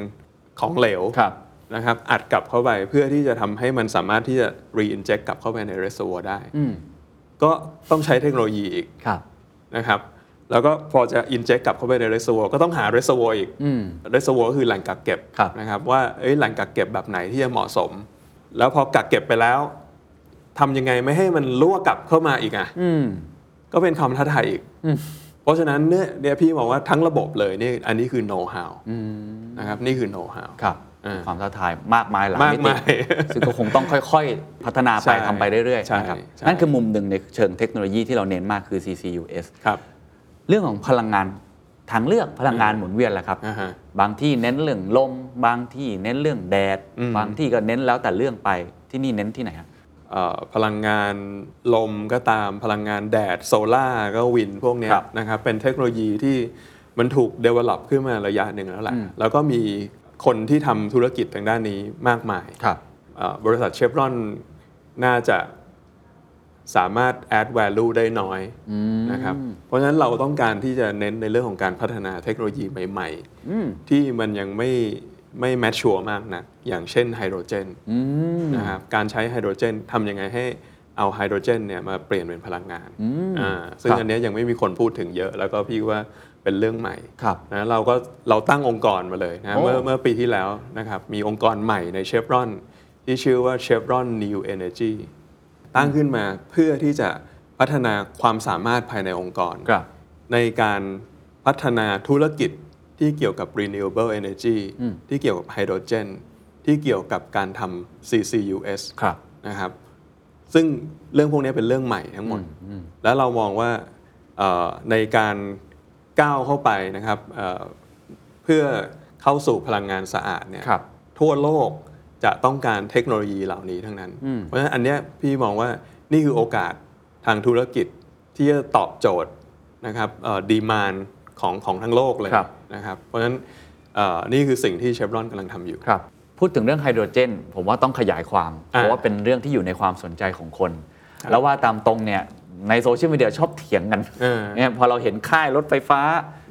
ของเหลวครับ นะครับอัดกลับเข้าไปเพื่อที่จะทำให้มันสามารถที่จะ reinject กลับเข้าไปใน reservoir ได้อืมก็ต้องใช้เทคโนโลยีอีกครับนะครับแล้วก็พอจะ inject กลับเข้าไปใน reservoir ก็ต้องหา reservoir อีกอืม reservoir ก็คือแหล่งกักเก็บครับนะครับว่าเอ้ยแหล่งกักเก็บแบบไหนที่จะเหมาะสม แล้วพอกักเก็บไปแล้วทำยังไงไม่ให้มันรั่วกลับเข้ามาอีกอะอืมก็เป็นความท้าทายอีก เพราะฉะนั้นเนี่ยเนี่ยพี่บอกว่าทั้งระบบเลยนี่อันนี้คือ know how นะครับนี่คือ know how ครับอ่า ความท้าทายมากมายหลายมากมิติมายซึ่งก็คงต้องค่อยๆ พัฒนาไปใช่ทำไปเรื่อยใช่ๆนะครับใช่นั่นคือมุมหนึ่งในเชิงเทคโนโลยีที่เราเน้นมากคือ CCUS ครับเรื่องของพลังงานทางเลือกพลังงานหมุนเวียนแหละครับอ่าฮะบางที่เน้นเรื่องลม บางที่เน้นเรื่องแดดอืมบางที่ก็เน้นแล้วแต่เรื่องไปที่นี่เน้นที่ไหนครับเอ่อพลังงานลมก็ตามพลังงานแดดโซล่าร์ก็วินพวกเนี้ยครับนะครับเป็นเทคโนโลยีที่มันถูก develop ขึ้นมาระยะหนึ่งแล้วแหละอืมแล้วก็มี คนที่ทำธุรกิจทางด้านนี้มากมายครับเอ่อบริษัทเชฟรอนน่าจะสามารถ add value ได้น้อยนะครับ เพราะฉะนั้นเราต้องการที่จะเน้นในเรื่องของการพัฒนาเทคโนโลยีใหม่อืมๆที่มันยังไม่ไม่แมชชัวร์มากนะอย่างเช่นไฮโดรเจนอืมนะครับการใช้ไฮโดรเจนทำยังไงให้เอาไฮโดรเจนเนี่ยมาเปลี่ยนเป็นพลังงานอืมอ่าซึ่งครับอันเนี้ยยังไม่มีคนพูดถึงเยอะ แล้วก็พี่ว่า เป็นเรื่องใหม่ครับนะเราก็เราตั้งองค์กรมาเลยนะโอ้เมื่อเมื่อปีที่แล้วนะครับมีองค์กรใหม่ในเชฟรอนที่ชื่อว่า Chevron New Energy ตั้งขึ้นมาเพื่อที่จะพัฒนาความสามารถภายในองค์กรครับในการพัฒนาธุรกิจที่เกี่ยวกับ renewable energy อืมที่เกี่ยวกับไฮโดรเจนที่เกี่ยวกับการทำ CCUS ครับนะครับซึ่งเรื่องพวกนี้เป็นเรื่องใหม่ทั้งหมด แล้วเรามองว่าเอ่อในการ ก้าวเข้าไปนะครับเอ่อเพื่อเข้าสู่พลังงานสะอาดเนี่ยครับ ทั่วโลกจะต้องการเทคโนโลยีเหล่านี้ทั้งนั้น อืม เพราะฉะนั้นอันเนี้ยพี่มองว่านี่คือโอกาสทางธุรกิจที่จะตอบโจทย์นะครับดีมานของของทั้งโลกเลยครับ นะครับ เพราะฉะนั้นเอ่อนี่คือสิ่งที่เชฟรอนกำลังทำอยู่ ครับ พูดถึงเรื่องไฮโดรเจน ผมว่าต้องขยายความ เพอ่าราะว่าเป็นเรื่องที่อยู่ในความสนใจของคน แล้วว่าตามตรงเนี่ย ในโซเชียลมีเดียชอบเถียงกันเออเนี่ยพอเราเห็นค่ายรถไฟฟ้า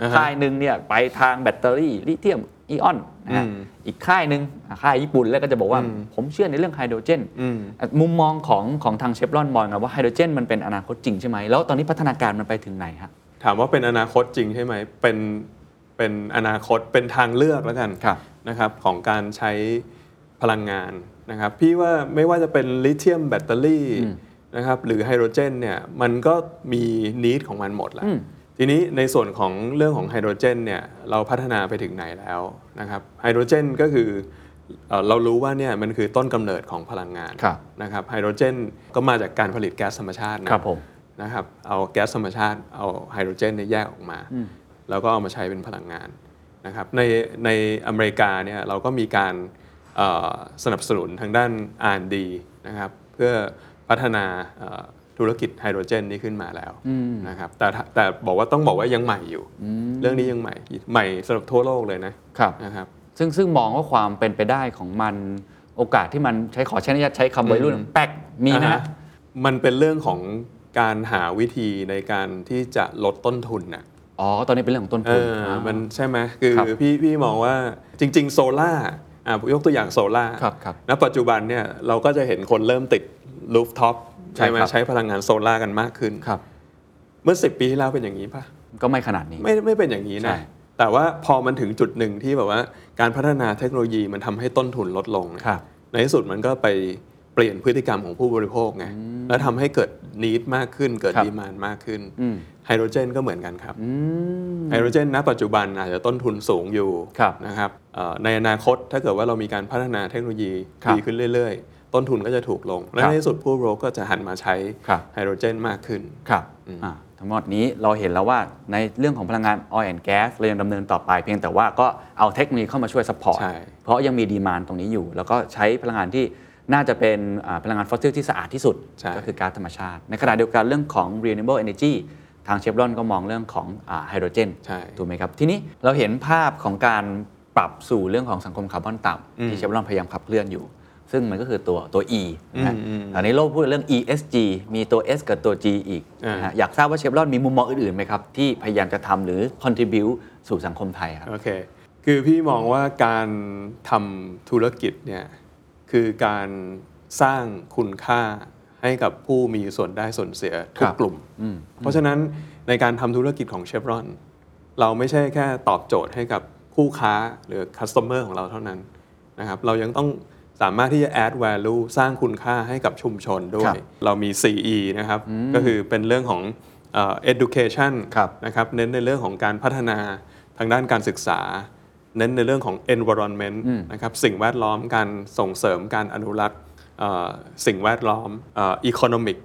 อ่าฮะค่ายหนึ่งเนี่ยไปทางแบตเตอรี่ลิเธียมไอออนนะฮะอืมอีกค่ายหนึ่งอะค่ายญี่ปุ่นแล้วก็จะบอกว่าอืมผมเชื่อในเรื่องไฮโดรเจนอืมอะมุมมองของของทางเชฟรอนมองนะว่าไฮโดรเจนมันเป็นอนาคตจริงใช่ไหมแล้วตอนนี้พัฒนาการมันไปถึงไหนฮะถามว่าเป็นอนาคตจริงใช่ไหมเป็นเป็นอนาคตเป็นทางเลือกแล้วกันครับนะครับของการใช้พลังงานนะครับพี่ว่าไม่ว่าจะเป็นลิเธียมแบตเตอรี่ นะครับหรือไฮโดรเจนเนี่ยมันก็มีนิดของมันหมดแหละอืมทีนี้ในส่วนของเรื่องของไฮโดรเจนเนี่ยเราพัฒนาไปถึงไหนแล้วนะครับไฮโดรเจนก็คือเอ่อเรารู้ว่าเนี่ยมันคือต้นกำเนิดของพลังงานครับนะครับไฮโดรเจนก็มาจากการผลิตแก๊สธรรมชาตินะครับผมนะครับเอาแก๊สธรรมชาติเอาไฮโดรเจนเนี่ยแยกออกมา แล้วก็เอามาใช้เป็นพลังงานนะครับในในอเมริกาเนี่ยเราก็มีการเอ่อสนับสนุนทางด้าน R&D นะครับเพื่อ พัฒนาเอ่อธุรกิจไฮโดรเจนนี้ขึ้นมาแล้วนะครับแต่ถ้าแต่บอกว่าต้องบอกว่ายังใหม่อยู่ เรื่องนี้ยังใหม่ใหม่สำหรับทั่วโลกเลยนะครับนะครับ ซึ่งซึ่งมองว่าความเป็นไปได้ของมันโอกาสที่มันใช้ขอใช้อนุญาตใช้คำวัยรุ่นอืมแป๊กมีนะอ่าฮะมันเป็นเรื่องของการหาวิธีในการที่จะลดต้นทุนน่ะอ๋อ ตอนนี้เป็นเรื่องของต้นเอทุนออ่ามันใช่ไหมคือครับพี่พี่มองว่าจริง ๆ โซล่าอะยกตัวอย่างโซล่าครับครับณปัจจุบันเนี่ยเราก็จะเห็นคนเริ่มติด rooftop ใช่ใช่ไหมครับใช้พลังงานโซล่ากันมากขึ้นครับ เมื่อ 10 ปีที่แล้วเป็นอย่างนี้ปะก็ไม่ขนาดนี้ ไม่ไม่เป็นอย่างนี้ใช่นะ แต่ว่าพอมันถึงจุดหนึ่งที่แบบว่า การพัฒนาเทคโนโลยีมันทำให้ต้นทุนลดลงเนี่ยครับในที่สุดมันก็ไปเปลี่ยนพฤติกรรมของผู้บริโภคไงแล้วทำให้เกิด need มากขึ้น เกิดครับ demand มากขึ้นอืมไฮโดรเจนก็เหมือนกันครับอืมไฮโดรเจนณปัจจุบันอาจจะต้นทุนสูงอยู่ครับนะครับเอ่อในอนาคตถ้าเกิดว่าเรามีการพัฒนาเทคโนโลยีครับดีขึ้นเรื่อย ๆ ต้นทุนก็จะถูกลง และครับในที่สุดผู้บริโภคก็จะหันมาใช้ครับไฮโดรเจนมากขึ้นครับอ่าทั้งหมดนี้เราเห็นแล้วว่าในเรื่องของพลังงาน oil and gas เรายังดำเนินต่อไป เพียงแต่ว่าก็เอาเทคโนโลยีเข้ามาช่วย support ใช่เพราะยังมี demand ตรงนี้อยู่ แล้วก็ใช้พลังงานที่น่าจะเป็นอ่าพลังงานฟอสซิลที่สะอาดที่สุดใช่ก็คือก๊าซธรรมชาติ ในขณะเดียวกันเรื่องของ renewable energy ทางเชฟรอนก็มองเรื่องของไฮโดรเจนใช่ถูกไหมครับ ทีนี้เราเห็นภาพของการปรับสู่เรื่องของสังคมคาร์บอนต่ำอืมที่เชฟรอนพยายามขับเคลื่อนอยู่ ซึ่งมันก็คือตัวตัว E นะฮะอืมอืมอันนี้โลกพูดเรื่อง ESG มีตัว S กับตัว G อีกอ่านนะฮะอยากทราบว่าเชฟรอนมีมุมมองอื่นๆไหมครับ ที่พยายามจะทำหรือ contribute สู่สังคมไทยครับโอเคคือพี่มองว่าการทำธุรกิจเนี่ยคือการสร้างคุณค่าให้กับผู้มีส่วนได้ส่วนเสียทุคกรับกลุ่ม เพราะฉะนั้นในการทำธุรกิจของเชฟรอนเราไม่ใช่แค่ตอบโจทย์ให้กับคู่ค้าหรือ customer ของเราเท่านั้นนะครับเรายังต้อง สามารถที่จะ add value สร้างคุณค่าให้กับชุมชนด้วครัยบเรามี 4E นะครับ ก็คือเป็นเรื่องของเอ่อ education ครับนะครับ เน้นในเรื่องของการพัฒนาทางด้านการศึกษา เน้นในเรื่องของ environment นะครับ สิ่งแวดล้อม การส่งเสริมการอนุรักษ์เอ่อสิ่งแวดล้อมเอ่อ economic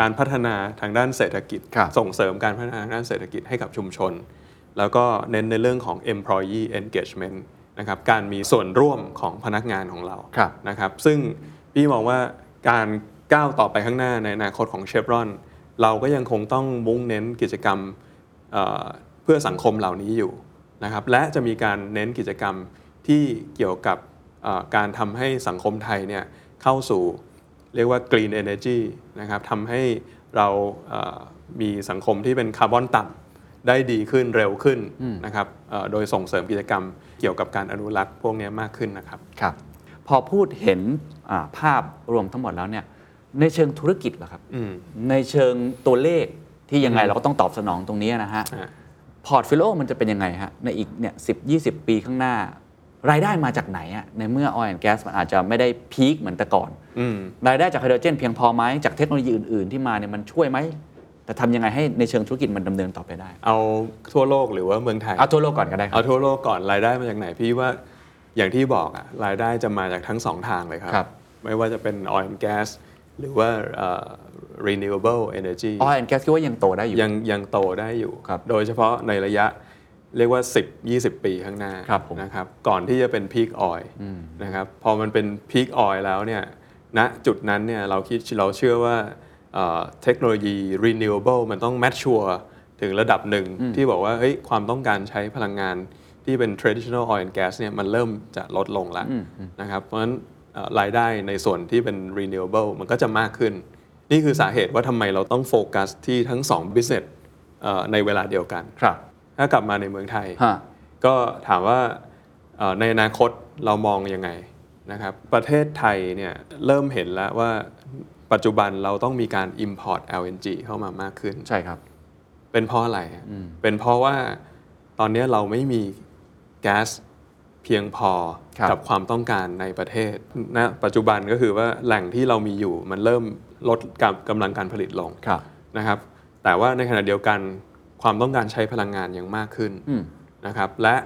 การพัฒนาทางด้านเศรษฐกิจครับส่งเสริมการพัฒนาทางด้านเศรษฐกิจให้กับชุมชน แล้วก็เน้นในเรื่องของ employee engagement นะครับการมีส่วนร่วมของพนักงานของเราครับนะครับซึ่งพี่มองว่าการก้าวต่อไปข้างหน้าในอนาคตของเชฟรอนเราก็ยังคงต้องมุ่งเน้นกิจกรรมเอ่อเพื่อสังคมเหล่านี้อยู่นะครับและจะมีการเน้นกิจกรรมที่เกี่ยวกับเอ่อการทำให้สังคมไทยเนี่ยเข้าสู่เรียกว่า green energy นะครับทำให้เราเอ่อมีสังคมที่เป็นคาร์บอนต่ำได้ดีขึ้นเร็วขึ้นนะครับเอ่อโดยส่งเสริมกิจกรรม เกี่ยวกับการอนุรักษ์พวกนี้มากขึ้นนะครับ ครับ พอพูดเห็นอ่าภาพรวมทั้งหมดแล้วเนี่ยในเชิงธุรกิจเหรอครับอืมในเชิงตัวเลขที่ยังไงเราก็ต้องตอบสนองตรงนี้นะฮะอ่าพอร์ตฟิโลมันจะเป็นยังไงฮะในอีกเนี่ยสิบยีปีข้างหน้า รายได้มาจากไหนอะในเมื่อ oil and gas มันอาจจะไม่ได้พีคเหมือนแต่ก่อนอืมรายได้จากไฮโดรเจนเพียงพอไหมจากเทคโนโลยีอื่น ๆ ที่มาเนี่ยมันช่วยไหม แต่ทำยังไงให้ในเชิงธุรกิจมันดำเนินต่อไปได้ เอาทั่วโลกหรือว่าเมืองไทย เอาทั่วโลกก่อนก็ได้คเอารับทั่วโลกก่อนรายได้มาจากไหนพี่ว่าอย่างที่บอกอะรายได้จะมาจากทั้งสองทางเลยครับ ครับ ไม่ว่าจะเป็น oil and gas หรือว่าเอ่อ renewable energy oil and gas คิดว่ายังโตได้อยู่ ยังยังโตได้อยู่ ครับโดยเฉพาะในระยะเรียกว่า 10 20 ปีข้างหน้าครับผม นะครับ ก่อนที่จะเป็น peak oil นะครับ พอมันเป็น peak oil แล้วเนี่ย ณ จุดนั้นเนี่ยเราคิดเราเชื่อว่า เอ่อเทคโนโลยี renewable มันต้อง mature ถึงระดับหนึ่งที่บอกว่าเฮ้ยความต้องการใช้พลังงานที่เป็น traditional oil and gas เนี่ยมันเริ่มจะลดลงแล้วนะครับเพราะฉะนั้นเอ่อรายได้ในส่วนที่เป็น renewable มันก็จะมากขึ้น นี่คือสาเหตุว่าทำไมเราต้องโฟกัสที่ทั้ง 2 business เอ่อในเวลาเดียวกันครับ ถ้ากลับมาในเมืองไทยฮะก็ถามว่าเอ่อในอนาคตเรามองยังไงนะครับประเทศไทยเนี่ยเริ่มเห็นแล้วว่า ปัจจุบันเราต้องมีการ import LNG เข้ามามากขึ้น ใช่ครับ เป็นเพราะอะไรอะเป็นเพราะว่าตอนนี้เราไม่มีแก๊สเพียงพอครับกับความต้องการในประเทศณปัจจุบันก็คือว่าแหล่งที่เรามีอยู่มันเริ่มลดกับกำลังการผลิตลงครับนะครับ แต่ว่าในขณะเดียวกันความต้องการใช้พลังงานยังมากขึ้นอืมนะครับ และ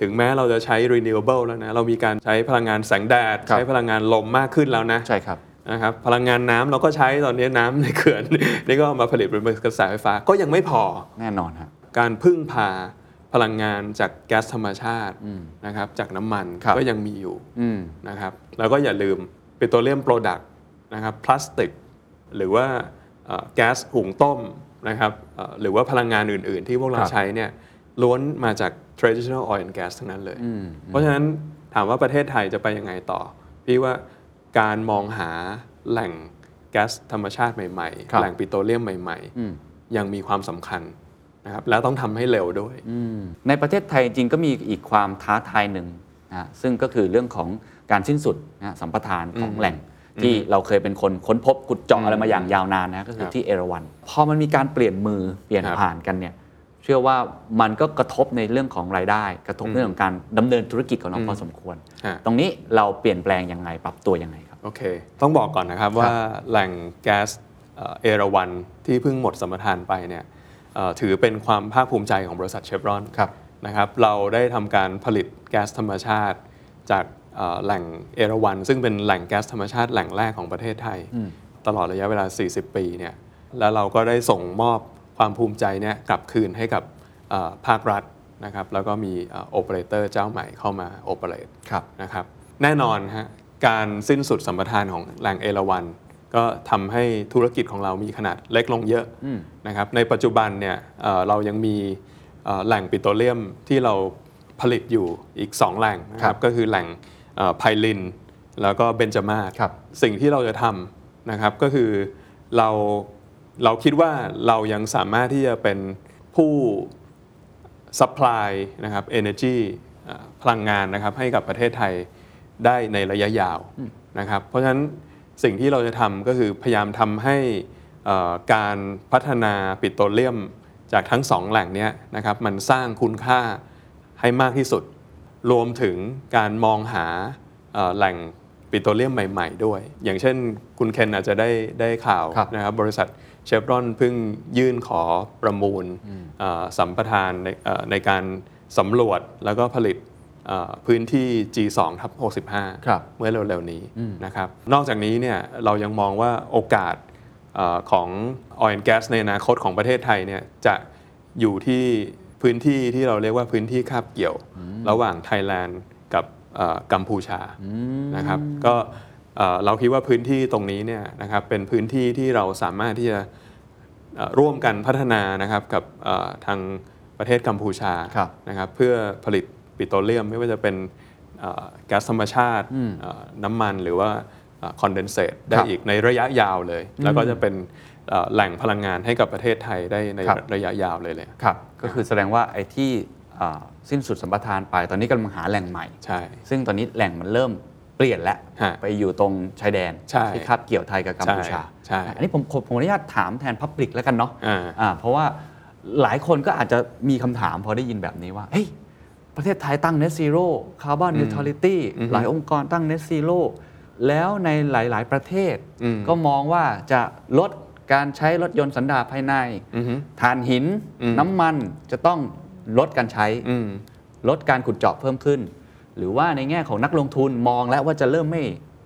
ถึงแม้เราจะใช้ renewable แล้วนะ เรามีการใช้พลังงานแสงแดดครับใช้พลังงานลมมากขึ้นแล้วนะ ใช่ครับ นะครับพลังงานน้ำเราก็ใช้ตอนนี้น้ำในเขื่อนนี่ก็เอามาผลิตเป็นกระแสไฟฟ้าก็ยังไม่พอแน่นอนฮะการพึ่งพาพลังงานจากแก๊สธรรมชาตินะครับจากน้ำมันครับก็ยังมีอยู่อืมนะครับแล้วก็อย่าลืม petroleum product นะครับพลาสติก หรือว่าเอ่อแก๊สหุงต้มนะครับเอ่อหรือว่าพลังงานอื่น ๆ ที่พวกเราครับใช้เนี่ยล้วนมาจาก traditional oil and gas ทั้งนั้นเลย เพราะฉะนั้นถามว่าประเทศไทยจะไปยังไงต่อ พี่ว่า การมองหาแหล่งแก๊สธรรมชาติใหม่ครับๆแหล่งปิโตรเลียมใหม่อืมๆยังมีความสำคัญนะครับแล้วต้องทำให้เร็วด้วย ในประเทศไทยจริงๆก็มีอีกความท้าทายหนึ่งนะฮะซึ่งก็คือเรื่องของการสิ้นสุดนะฮะสัมปทานของแหล่งที่เราเคยเป็นคนค้นพบขุดเจาะอะไรมาอย่างยาวนานนะก็คืคอรับที่เอราวันพอมันมีการเปลี่ยนมือเปลี่ยนครับผ่านกันเนี่ยเชื่อว่ามันก็กระทบในเรื่องของรายได้ กระทบเรื่องของการดำเนินธุรกิจของเราพอสมควรฮะตรงนี้เราเปลี่ยนแปลงยังไงปรับตัวยังไงครับ โอเค ต้องบอกก่อนนะครับว่าแหล่งแก๊สเอ่อเอราวันที่เพิ่งหมดสัมปทานไปเนี่ยเอ่อถือเป็นความภาคภูมิใจของบริษัทเชฟรอนครับนะครับเราได้ทำการผลิตแก๊สธรรมชาติ จากเอ่อแหล่งเอราวันซึ่งเป็นแหล่งแก๊สธรรมชาติแหล่งแรกของประเทศไทย ตลอดระยะเวลา 40 ปีเนี่ยแล้วเราก็ได้ส่งมอบความภูมิใจเนี่ยกลับคืนให้กับเอ่อภาครัฐนะครับแล้วก็มีโอเปอเรเตอร์เจ้าใหม่เข้ามาโอเปเรตครับนะครับแน่นอนฮะ การสิ้นสุดสัมปทานของแหล่งเอราวันก็ทำให้ธุรกิจของเรามีขนาดเล็กลงเยอะนะครับในปัจจุบันเนี่ยเอ่อเรายังมีเอ่อแหล่งปิโตรเลียมที่เราผลิตอยู่อีก 2 แหล่งนะคครัรับบก็คือแหล่งไพลิน แล้วก็เบนจามาศครับสิ่งที่เราจะทำนะครับก็คือเราเราคิดว่าเรายังสามารถที่จะเป็นผู้ supply นะครับ energy เอ่อพลังงานนะครับให้กับประเทศไทย ได้ในระยะยาวนะครับ เพราะฉะนั้นสิ่งที่เราจะทำก็คือพยายามทำให้เอ่อการพัฒนาปิโตรเลียมจากทั้งสองแหล่งเนี้ยนะครับมันสร้างคุณค่าให้มากที่สุด รวมถึงการมองหาเอ่อแหล่งปิโตรเลียมใหม่ ๆ ด้วย อย่างเช่นคุณเคนอาจจะได้ได้ข่าวครับนะครับบริษัทเชฟรอนเพิ่งยื่นขอประมูลเอ่อสัมปทานในเอ่อในการสำรวจแล้วก็ผลิตเอ่อ พื้นที่ G2 ทับครับ65 เมื่อเร็วๆนี้นะครับนอกจากนี้เนี่ยเรายังมองว่าโอกาสเออของ oil and gas ในอนาคตของประเทศไทยเนี่ยจะอยู่ที่พื้นที่ที่เราเรียกว่าพื้นที่คาบเกี่ยว ระหว่างไทยแลนด์กับเอ่อกัมพูชานะครับก็เอ่อเราคิดว่าพื้นที่ตรงนี้เนี่ยนะครับเป็นพื้นที่ที่เราสามารถที่จะเอ่อร่วมกันพัฒนานะครับกับเอ่อทางประเทศกัมพูชาครับนะครับเพื่อผลิต ปิโตรเลียมไม่ว่าจะเป็นเอ่อแก๊สธรรมชาติเอ่อน้ำมันหรือว่าคอนเดนเซตได้ครับอีกในระยะยาวเลย แล้วก็จะเป็นเอ่อแหล่งพลังงานให้กับประเทศไทยได้ในครับระยะยาวเลยเลยครับก็คือแสดงว่าไอ้ที่อ่าสิ้นสุดสัมปทานไปตอนนี้กำลังหาแหล่งใหม่ใช่ซึ่งตอนนี้แหล่งมันเริ่มเปลี่ยนแล้วฮะไปอยู่ตรงชายแดนใช่ที่คาบเกี่ยวไทยกับกัมพูชาใช่อันนี้ผมผมผมอนุญาตถามแทนพับลิกแล้วกันเนาะอ่าอ่าเพราะว่าหลายคนก็อาจจะมีคำถามพอได้ยินแบบนี้ว่าเฮ้ย ประเทศไทยตั้ง net zero carbon neutrality หลายองค์กรตั้ง net zero แล้วในหลาย ๆ ประเทศอืมก็มองว่าจะลดการใช้รถยนต์สันดาปภายในอือฮึถ่านหินอืมน้ำมันจะต้องลดการใช้อืมลดการขุดเจาะเพิ่มขึ้น หรือว่าในแง่ของนักลงทุนมองแล้วว่าจะเริ่มไม่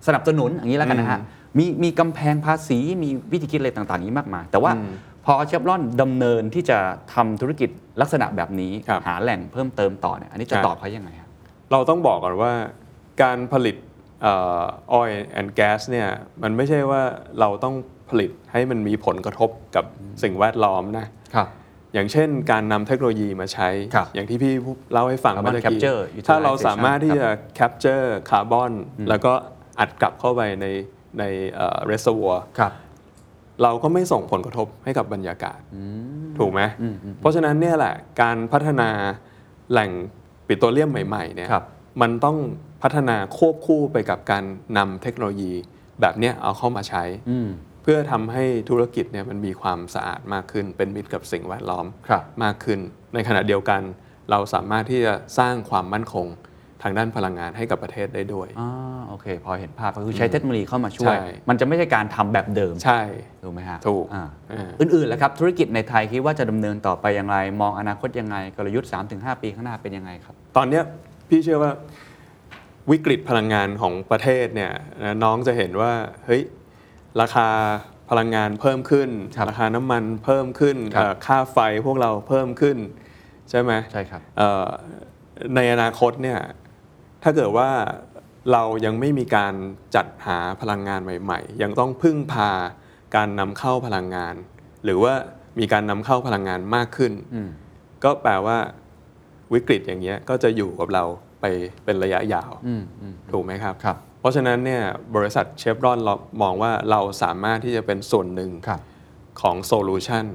สนับสนุนอย่างนี้แล้วกันนะฮะมีมีกำแพงภาษีมีวิธีคิดอะไรต่าง ๆ นี้มากมายแต่ว่าอืม พอเชฟรอนดำเนินที่จะทำธุรกิจลักษณะแบบนี้ครับหาแหล่งเพิ่มเติมต่อเนี่ยอันนี้จะครับตอบเขายังไงครับเราต้องบอกก่อนว่าการผลิตเอ่อ oil and gas เนี่ยมันไม่ใช่ว่าเราต้องผลิตให้มันมีผลกระทบกับสิ่งแวดล้อมนะครับอย่างเช่นการนำเทคโนโลยีมาใช้ครับอย่างที่พี่เล่าให้ฟัง Carbon เมื่อกี้ capture ถ้าเรา utilization สามารถที่จะ capture คาร์บอนแล้วก็อัดกลับเข้าไปในในเอ่อ reservoir ครับ เราก็ไม่ส่งผลกระทบให้กับบรรยากาศถูกไหมเพราะฉะนั้นเนี่ยแหละการพัฒนาแหล่งปิโตรเลียมใหม่ๆเนี่ยครับมันต้องพัฒนาควบคู่ไปกับการนำเทคโนโลยีแบบเนี้ยเอาเข้ามาใช้อืมเพื่อทำให้ธุรกิจเนี่ยมันมีความสะอาดมากขึ้น เป็นมิตรกับสิ่งแวดล้อมครับมากขึ้น ในขณะเดียวกัน เราสามารถที่จะสร้างความมั่นคง ทางด้านพลังงานให้กับประเทศได้ด้วยอ่าโอเค พอเห็นภาพก็คือใช้เทคโนโลยีเข้ามาช่วย ใช่ มันจะไม่ใช่การทำแบบเดิมใช่ ถูกไหมฮะถูกอ่าอ่า อื่นๆแล้วครับธุรกิจในไทยคิดว่าจะดำเนินต่อไปอย่างไร มองอนาคตยังไงกลยุทธ์ 3-5 ปีข้างหน้าเป็นยังไงครับ ตอนเนี้ยพี่เชื่อว่าวิกฤตพลังงานของประเทศเนี่ยนะน้องจะเห็นว่าเฮ้ยราคาพลังงานเพิ่มขึ้น ครับราคาน้ำมันเพิ่มขึ้นครับ เอ่อค่าไฟพวกเราเพิ่มขึ้น ใช่ไหมใช่ครับ เอ่อในอนาคตเนี่ย ถ้าเกิดว่าเรายังไม่มีการจัดหาพลังงานใหม่ ๆ ยังต้องพึ่งพาการนำเข้าพลังงาน หรือว่ามีการนำเข้าพลังงานมากขึ้นอืมก็แปลว่าวิกฤตอย่างเงี้ยก็จะอยู่กับเราไปเป็นระยะยาวอืมอืมถูกไหมครับครับ เพราะฉะนั้นเนี่ยบริษัทเชฟรอนเรามองว่าเราสามารถที่จะเป็นส่วนหนึ่งครับของโซลูชัน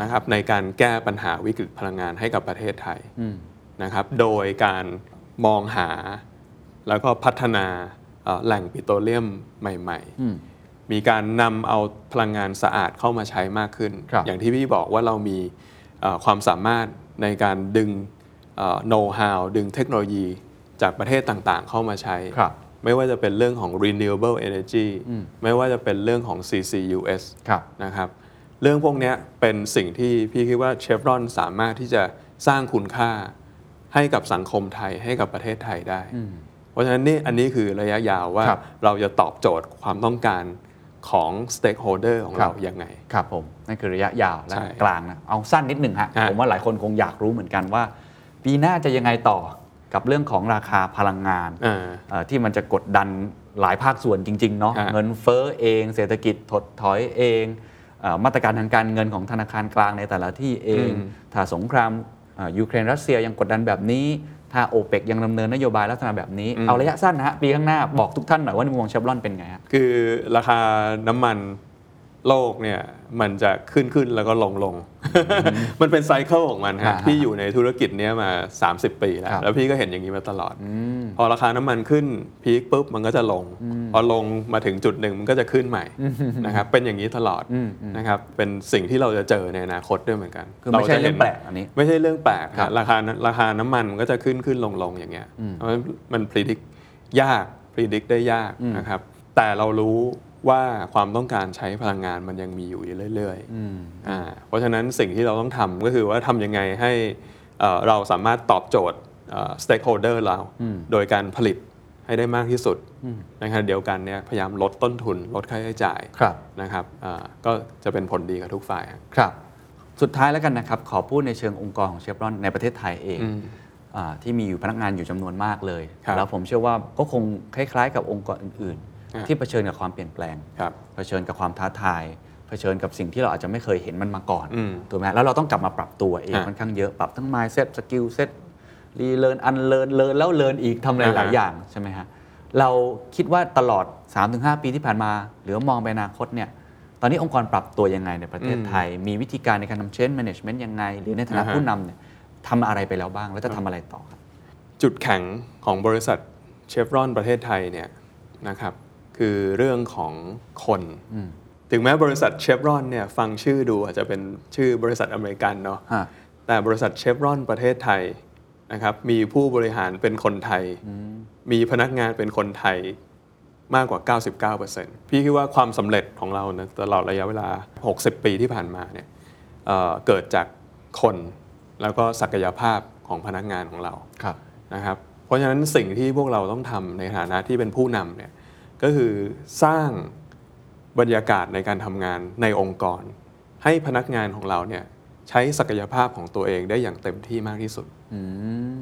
นะครับในการแก้ปัญหาวิกฤตพลังงานให้กับประเทศไทยอืมนะครับ โดยการ มองหา แล้วก็พัฒนาเอ่อแหล่งปิโตรเลียมใหม่อืมๆมีการนำเอาพลังงานสะอาดเข้ามาใช้มากขึ้นครับอย่างที่พี่บอกว่าเรามีเอ่อความสามารถในการดึงโน้ตฮาวดึงเทคโนโลยีจากประเทศต่างๆ เข้ามาใช้ครับไม่ว่าจะเป็นเรื่องของ renewable energy อืมไม่ว่าจะเป็นเรื่องของ CCUS ครับนะครับ เรื่องพวกเนี้ยเป็นสิ่งที่พี่คิดว่าเชฟรอนสามารถที่จะสร้างคุณค่า ให้กับสังคมไทยให้กับประเทศไทยได้ เพราะฉะนั้นนี่อันนี้คือระยะยาวว่าครับเราจะตอบโจทย์ความต้องการของ stakeholder ของครัเราบยังไง ครับผม นั่นคือระยะยาวและใช่กลางนะ เอาสั้นนิดหนึ่งฮะฮะ ผมว่าหลายคนคงอยากรู้เหมือนกันว่า ปีหน้าจะยังไงต่อกับเรื่องของราคาพลังงานอ่าเอ่อที่มันจะกดดันหลายภาคส่วนจริง ๆ เนาะฮะเงินเฟ้อเอง เศรษฐกิจถดถอยเองเออมาตรการทางการเงินของธนาคารกลางในแต่ละที่เองถ้าสงครามเอ่อ ยูเครนรัสเซียยังกดดันแบบนี้ ถ้าโอเปกยังดำเนินนโยบายลักษณะแบบนี้ เอาระยะสั้นนะฮะปีข้างหน้าบอกทุกท่านหน่อยว่าในมุมมองเชฟรอนเป็นไงฮะคือราคาน้ำมัน โลกเนี่ยมันจะขึ้นขึ้นแล้วก็ลงลง มันเป็น cycle ของมันอ่าฮะฮะพี่อยู่ในธุรกิจเนี้ยมา 30 ปีแล้วครับแล้วพี่ก็เห็นอย่างนี้มาตลอด พอราคาน้ำมันขึ้น peak ปุ๊บมันก็จะลง พอลงมาถึงจุดหนึ่งมันก็จะขึ้นใหม่นะครับเป็นอย่างนี้ตลอดอืมอืมนะครับเป็นสิ่งที่เราจะเจอในอนาคตด้วยเหมือนกันคือไม่ใช่าจะเรื่ห็อนงแปลกอันนี้ ไม่ใช่เรื่องแปลกครับฮะราคาราคาน้ำมันมันก็จะขึ้นขึ้นลงลงอย่างเงี้ยเพราะฉะนั้นมันพิจิกยากพิจิกได้ยากนะครับแต่เรารู้ ว่าความต้องการใช้พลังงานมันยังมีอยู่เรื่อยๆอ่าเพราะฉะนั้นสิ่งที่เราต้องทำก็คือว่าทำยังไงให้เอ่อเราสามารถตอบโจทย์เอ่อ stakeholder เรา โดยการผลิตให้ได้มากที่สุดในขณะเดียวกันเนี่ยพยายามลดต้นทุน ลดค่าใช้จ่ายครับนะครับอ่าก็จะเป็นผลดีกับทุกฝ่ายครับครับสุดท้ายแล้วกันนะครับ ขอพูดในเชิงองค์กรของเชฟรอนในประเทศไทยเองอาที่มีอยู่พนักงานอยู่จำนวนมากเลยครับแล้วผมเชื่อว่าก็คงคล้ายๆ กับองค์กรอื่นครับๆ ที่เผชิญกับความเปลี่ยนแปลงครับเผชิญกับความท้าทายเผชิญกับสิ่งที่เราอาจจะไม่เคยเห็นมันมาก่อนอืมถูกไหมแล้วเราต้องกลับมาปรับตัวเองฮะค่อนข้างเยอะปรับทั้ง mindset skill set relearn unlearn learn แล้ว learn อีกทำอะไรหลายอ่าฮะอย่างใช่ไหมฮะเราคิดว่าตลอด 3-5 ปีที่ผ่านมา หรือว่ามองไปอนาคตเนี่ยตอนนี้องค์กรปรับตัวยังไงในประเทศไทย มีวิธีการในการทำ change management ยังไง หรือในฐานะอ่าฮะผู้นำเนี่ยทำอะไรไปแล้วบ้าง แล้วจะทำอะไรต่อครับ จุดแข็งของบริษัทเชฟรอนประเทศไทยเนี่ยนะครับ คือเรื่องของคนถึงแม้บริษัทเชฟรอนเนี่ยฟังชื่อดูอาจจะเป็นชื่อบริษัทอเมริกันเนาะฮะแต่บริษัทเชฟรอนประเทศไทยนะครับมีผู้บริหารเป็นคนไทย มีพนักงานเป็นคนไทยมากกว่า 99%พี่คิดว่าความสำเร็จของเรานะตลอดระยะเวลา 60 ปีที่ผ่านมาเนี่ยเอ่อเกิดจากคนแล้วก็ศักยภาพของพนักงานของเราครับนะครับเพราะฉะนั้นสิ่งที่พวกเราต้องทำในฐานะที่เป็นผู้นำเนี่ย ก็คือสร้างบรรยากาศในการทำงานในองค์กร ให้พนักงานของเราเนี่ยใช้ศักยภาพของตัวเองได้อย่างเต็มที่มากที่สุดอื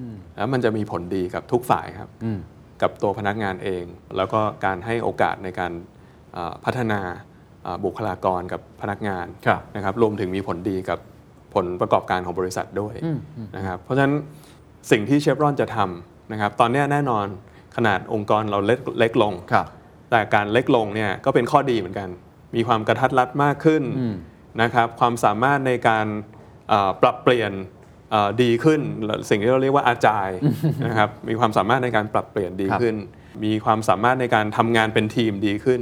มแล้วมันจะมีผลดีกับทุกฝ่ายครับอืมกับตัวพนักงานเอง แล้วก็การให้โอกาสในการเอ่อพัฒนาเอ่อบุคลากรกับพนักงานครับนะครับรวมถึงมีผลดีกับผลประกอบการของบริษัทด้วยนะครับเพราะฉะนั้นสิ่งที่เชฟรอนจะทำนะครับตอนเนี้ยแน่นอนขนาดองค์กรเราเล็กเล็กลงครับ แต่การเล็กลงเนี่ยก็เป็นข้อดีเหมือนกัน มีความกระทัดรัดมากขึ้นนะครับ ความสามารถในการเอ่อปรับเปลี่ยนเอ่อดีขึ้น สิ่งที่เราเรียกว่าอาจายนะครับ มีความสามารถในการปรับเปลี่ยนดีครับขึ้น มีความสามารถในการทำงานเป็นทีมดีขึ้น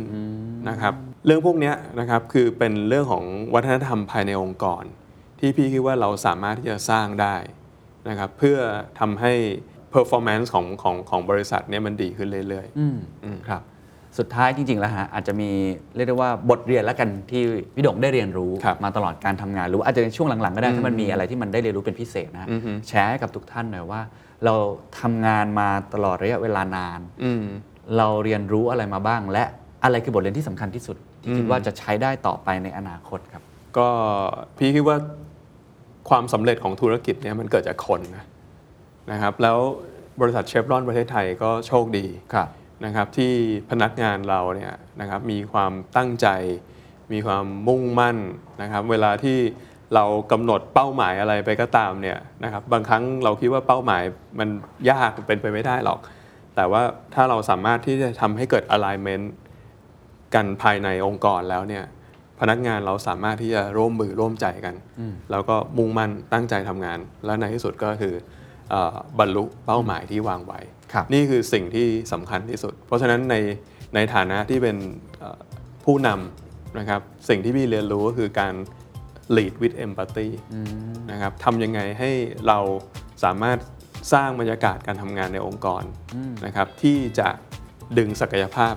นะครับ เรื่องพวกเนี้ยนะครับคือเป็นเรื่องของวัฒนธรรมภายในองค์กร ที่พี่คิดว่าเราสามารถที่จะสร้างได้นะครับเพื่อทำให้ performance ของของของบริษัทเนี่ยมันดีขึ้นเรื่อยๆครับ สุดท้ายจริงๆแล้วฮะอาจจะมีเรียกได้ว่าบทเรียนแล้วกันที่พี่ดงได้เรียนรู้ครับมาตลอดการทำงานหรือว่าอาจจะในช่วงหลังๆก็ได้ถ้ามันมีอะไรที่มันได้เรียนรู้เป็นพิเศษนะฮะแชร์ให้กับทุกท่านหน่อยว่า เราทำงานมาตลอดระยะเวลานานอืมเราเรียนรู้อะไรมาบ้าง และอะไรคือบทเรียนที่สำคัญที่สุด ที่คิดว่าจะใช้ได้ต่อไปในอนาคตครับ ก็พี่คิดว่าความสำเร็จของธุรกิจเนี่ยมันเกิดจากคนนะนะครับแล้วบริษัทเชฟรอนประเทศไทยก็โชคดีครับ นะครับที่พนักงานเราเนี่ยนะครับมีความตั้งใจ มีความมุ่งมั่นนะครับเวลาที่เรากำหนดเป้าหมายอะไรไปก็ตามเนี่ยนะครับบางครั้งเราคิดว่าเป้าหมายมันยากเป็นไปไม่ได้หรอก แต่ว่าถ้าเราสามารถที่จะทำให้เกิด alignment กันภายในองค์กรแล้วเนี่ยพนักงานเราสามารถที่จะร่วมมือร่วมใจกัน แล้วก็มุ่งมั่นตั้งใจทำงาน และในที่สุดก็คือเออบรรลุเป้าหมายที่วางไว้ครับ นี่คือสิ่งที่สำคัญที่สุด เพราะฉะนั้นในในฐานะที่เป็นเอ่อผู้นำนะครับสิ่งที่พี่เรียนรู้ก็คือการ lead with empathy นะครับทำยังไงให้เราสามารถสร้างบรรยากาศการทำงานในองค์กรนะครับที่จะดึงศักยภาพ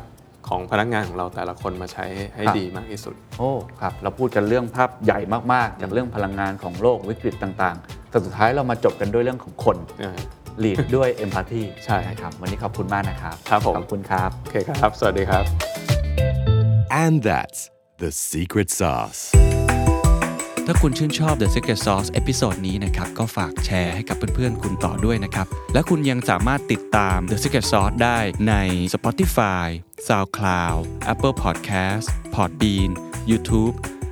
ของพนักงานของเราแต่ละคนมาใช้ให้ให้ครับดีมากที่สุด โอ้ครับเราพูดกันเรื่องภาพใหญ่มากๆจากเรื่องพลังงานของโลกวิกฤตต่างๆ แต่สุดท้ายเรามาจบกันด้วยเรื่องของคนอ่า lead ด้วย empathy ใช่ นะครับวันนี้ขอบคุณมากนะครับครับผมขอบคุณครับ โอเคครับ สวัสดีครับ And that's the secret sauce. ถ้าคุณชื่นชอบ The Secret Sauce episode นี้นะครับ ก็ฝากแชร์ให้กับเพื่อนๆ คุณต่อด้วยนะครับ และคุณยังสามารถติดตาม The Secret Sauce ได้ใน Spotify, SoundCloud, Apple Podcast, Podbean, YouTube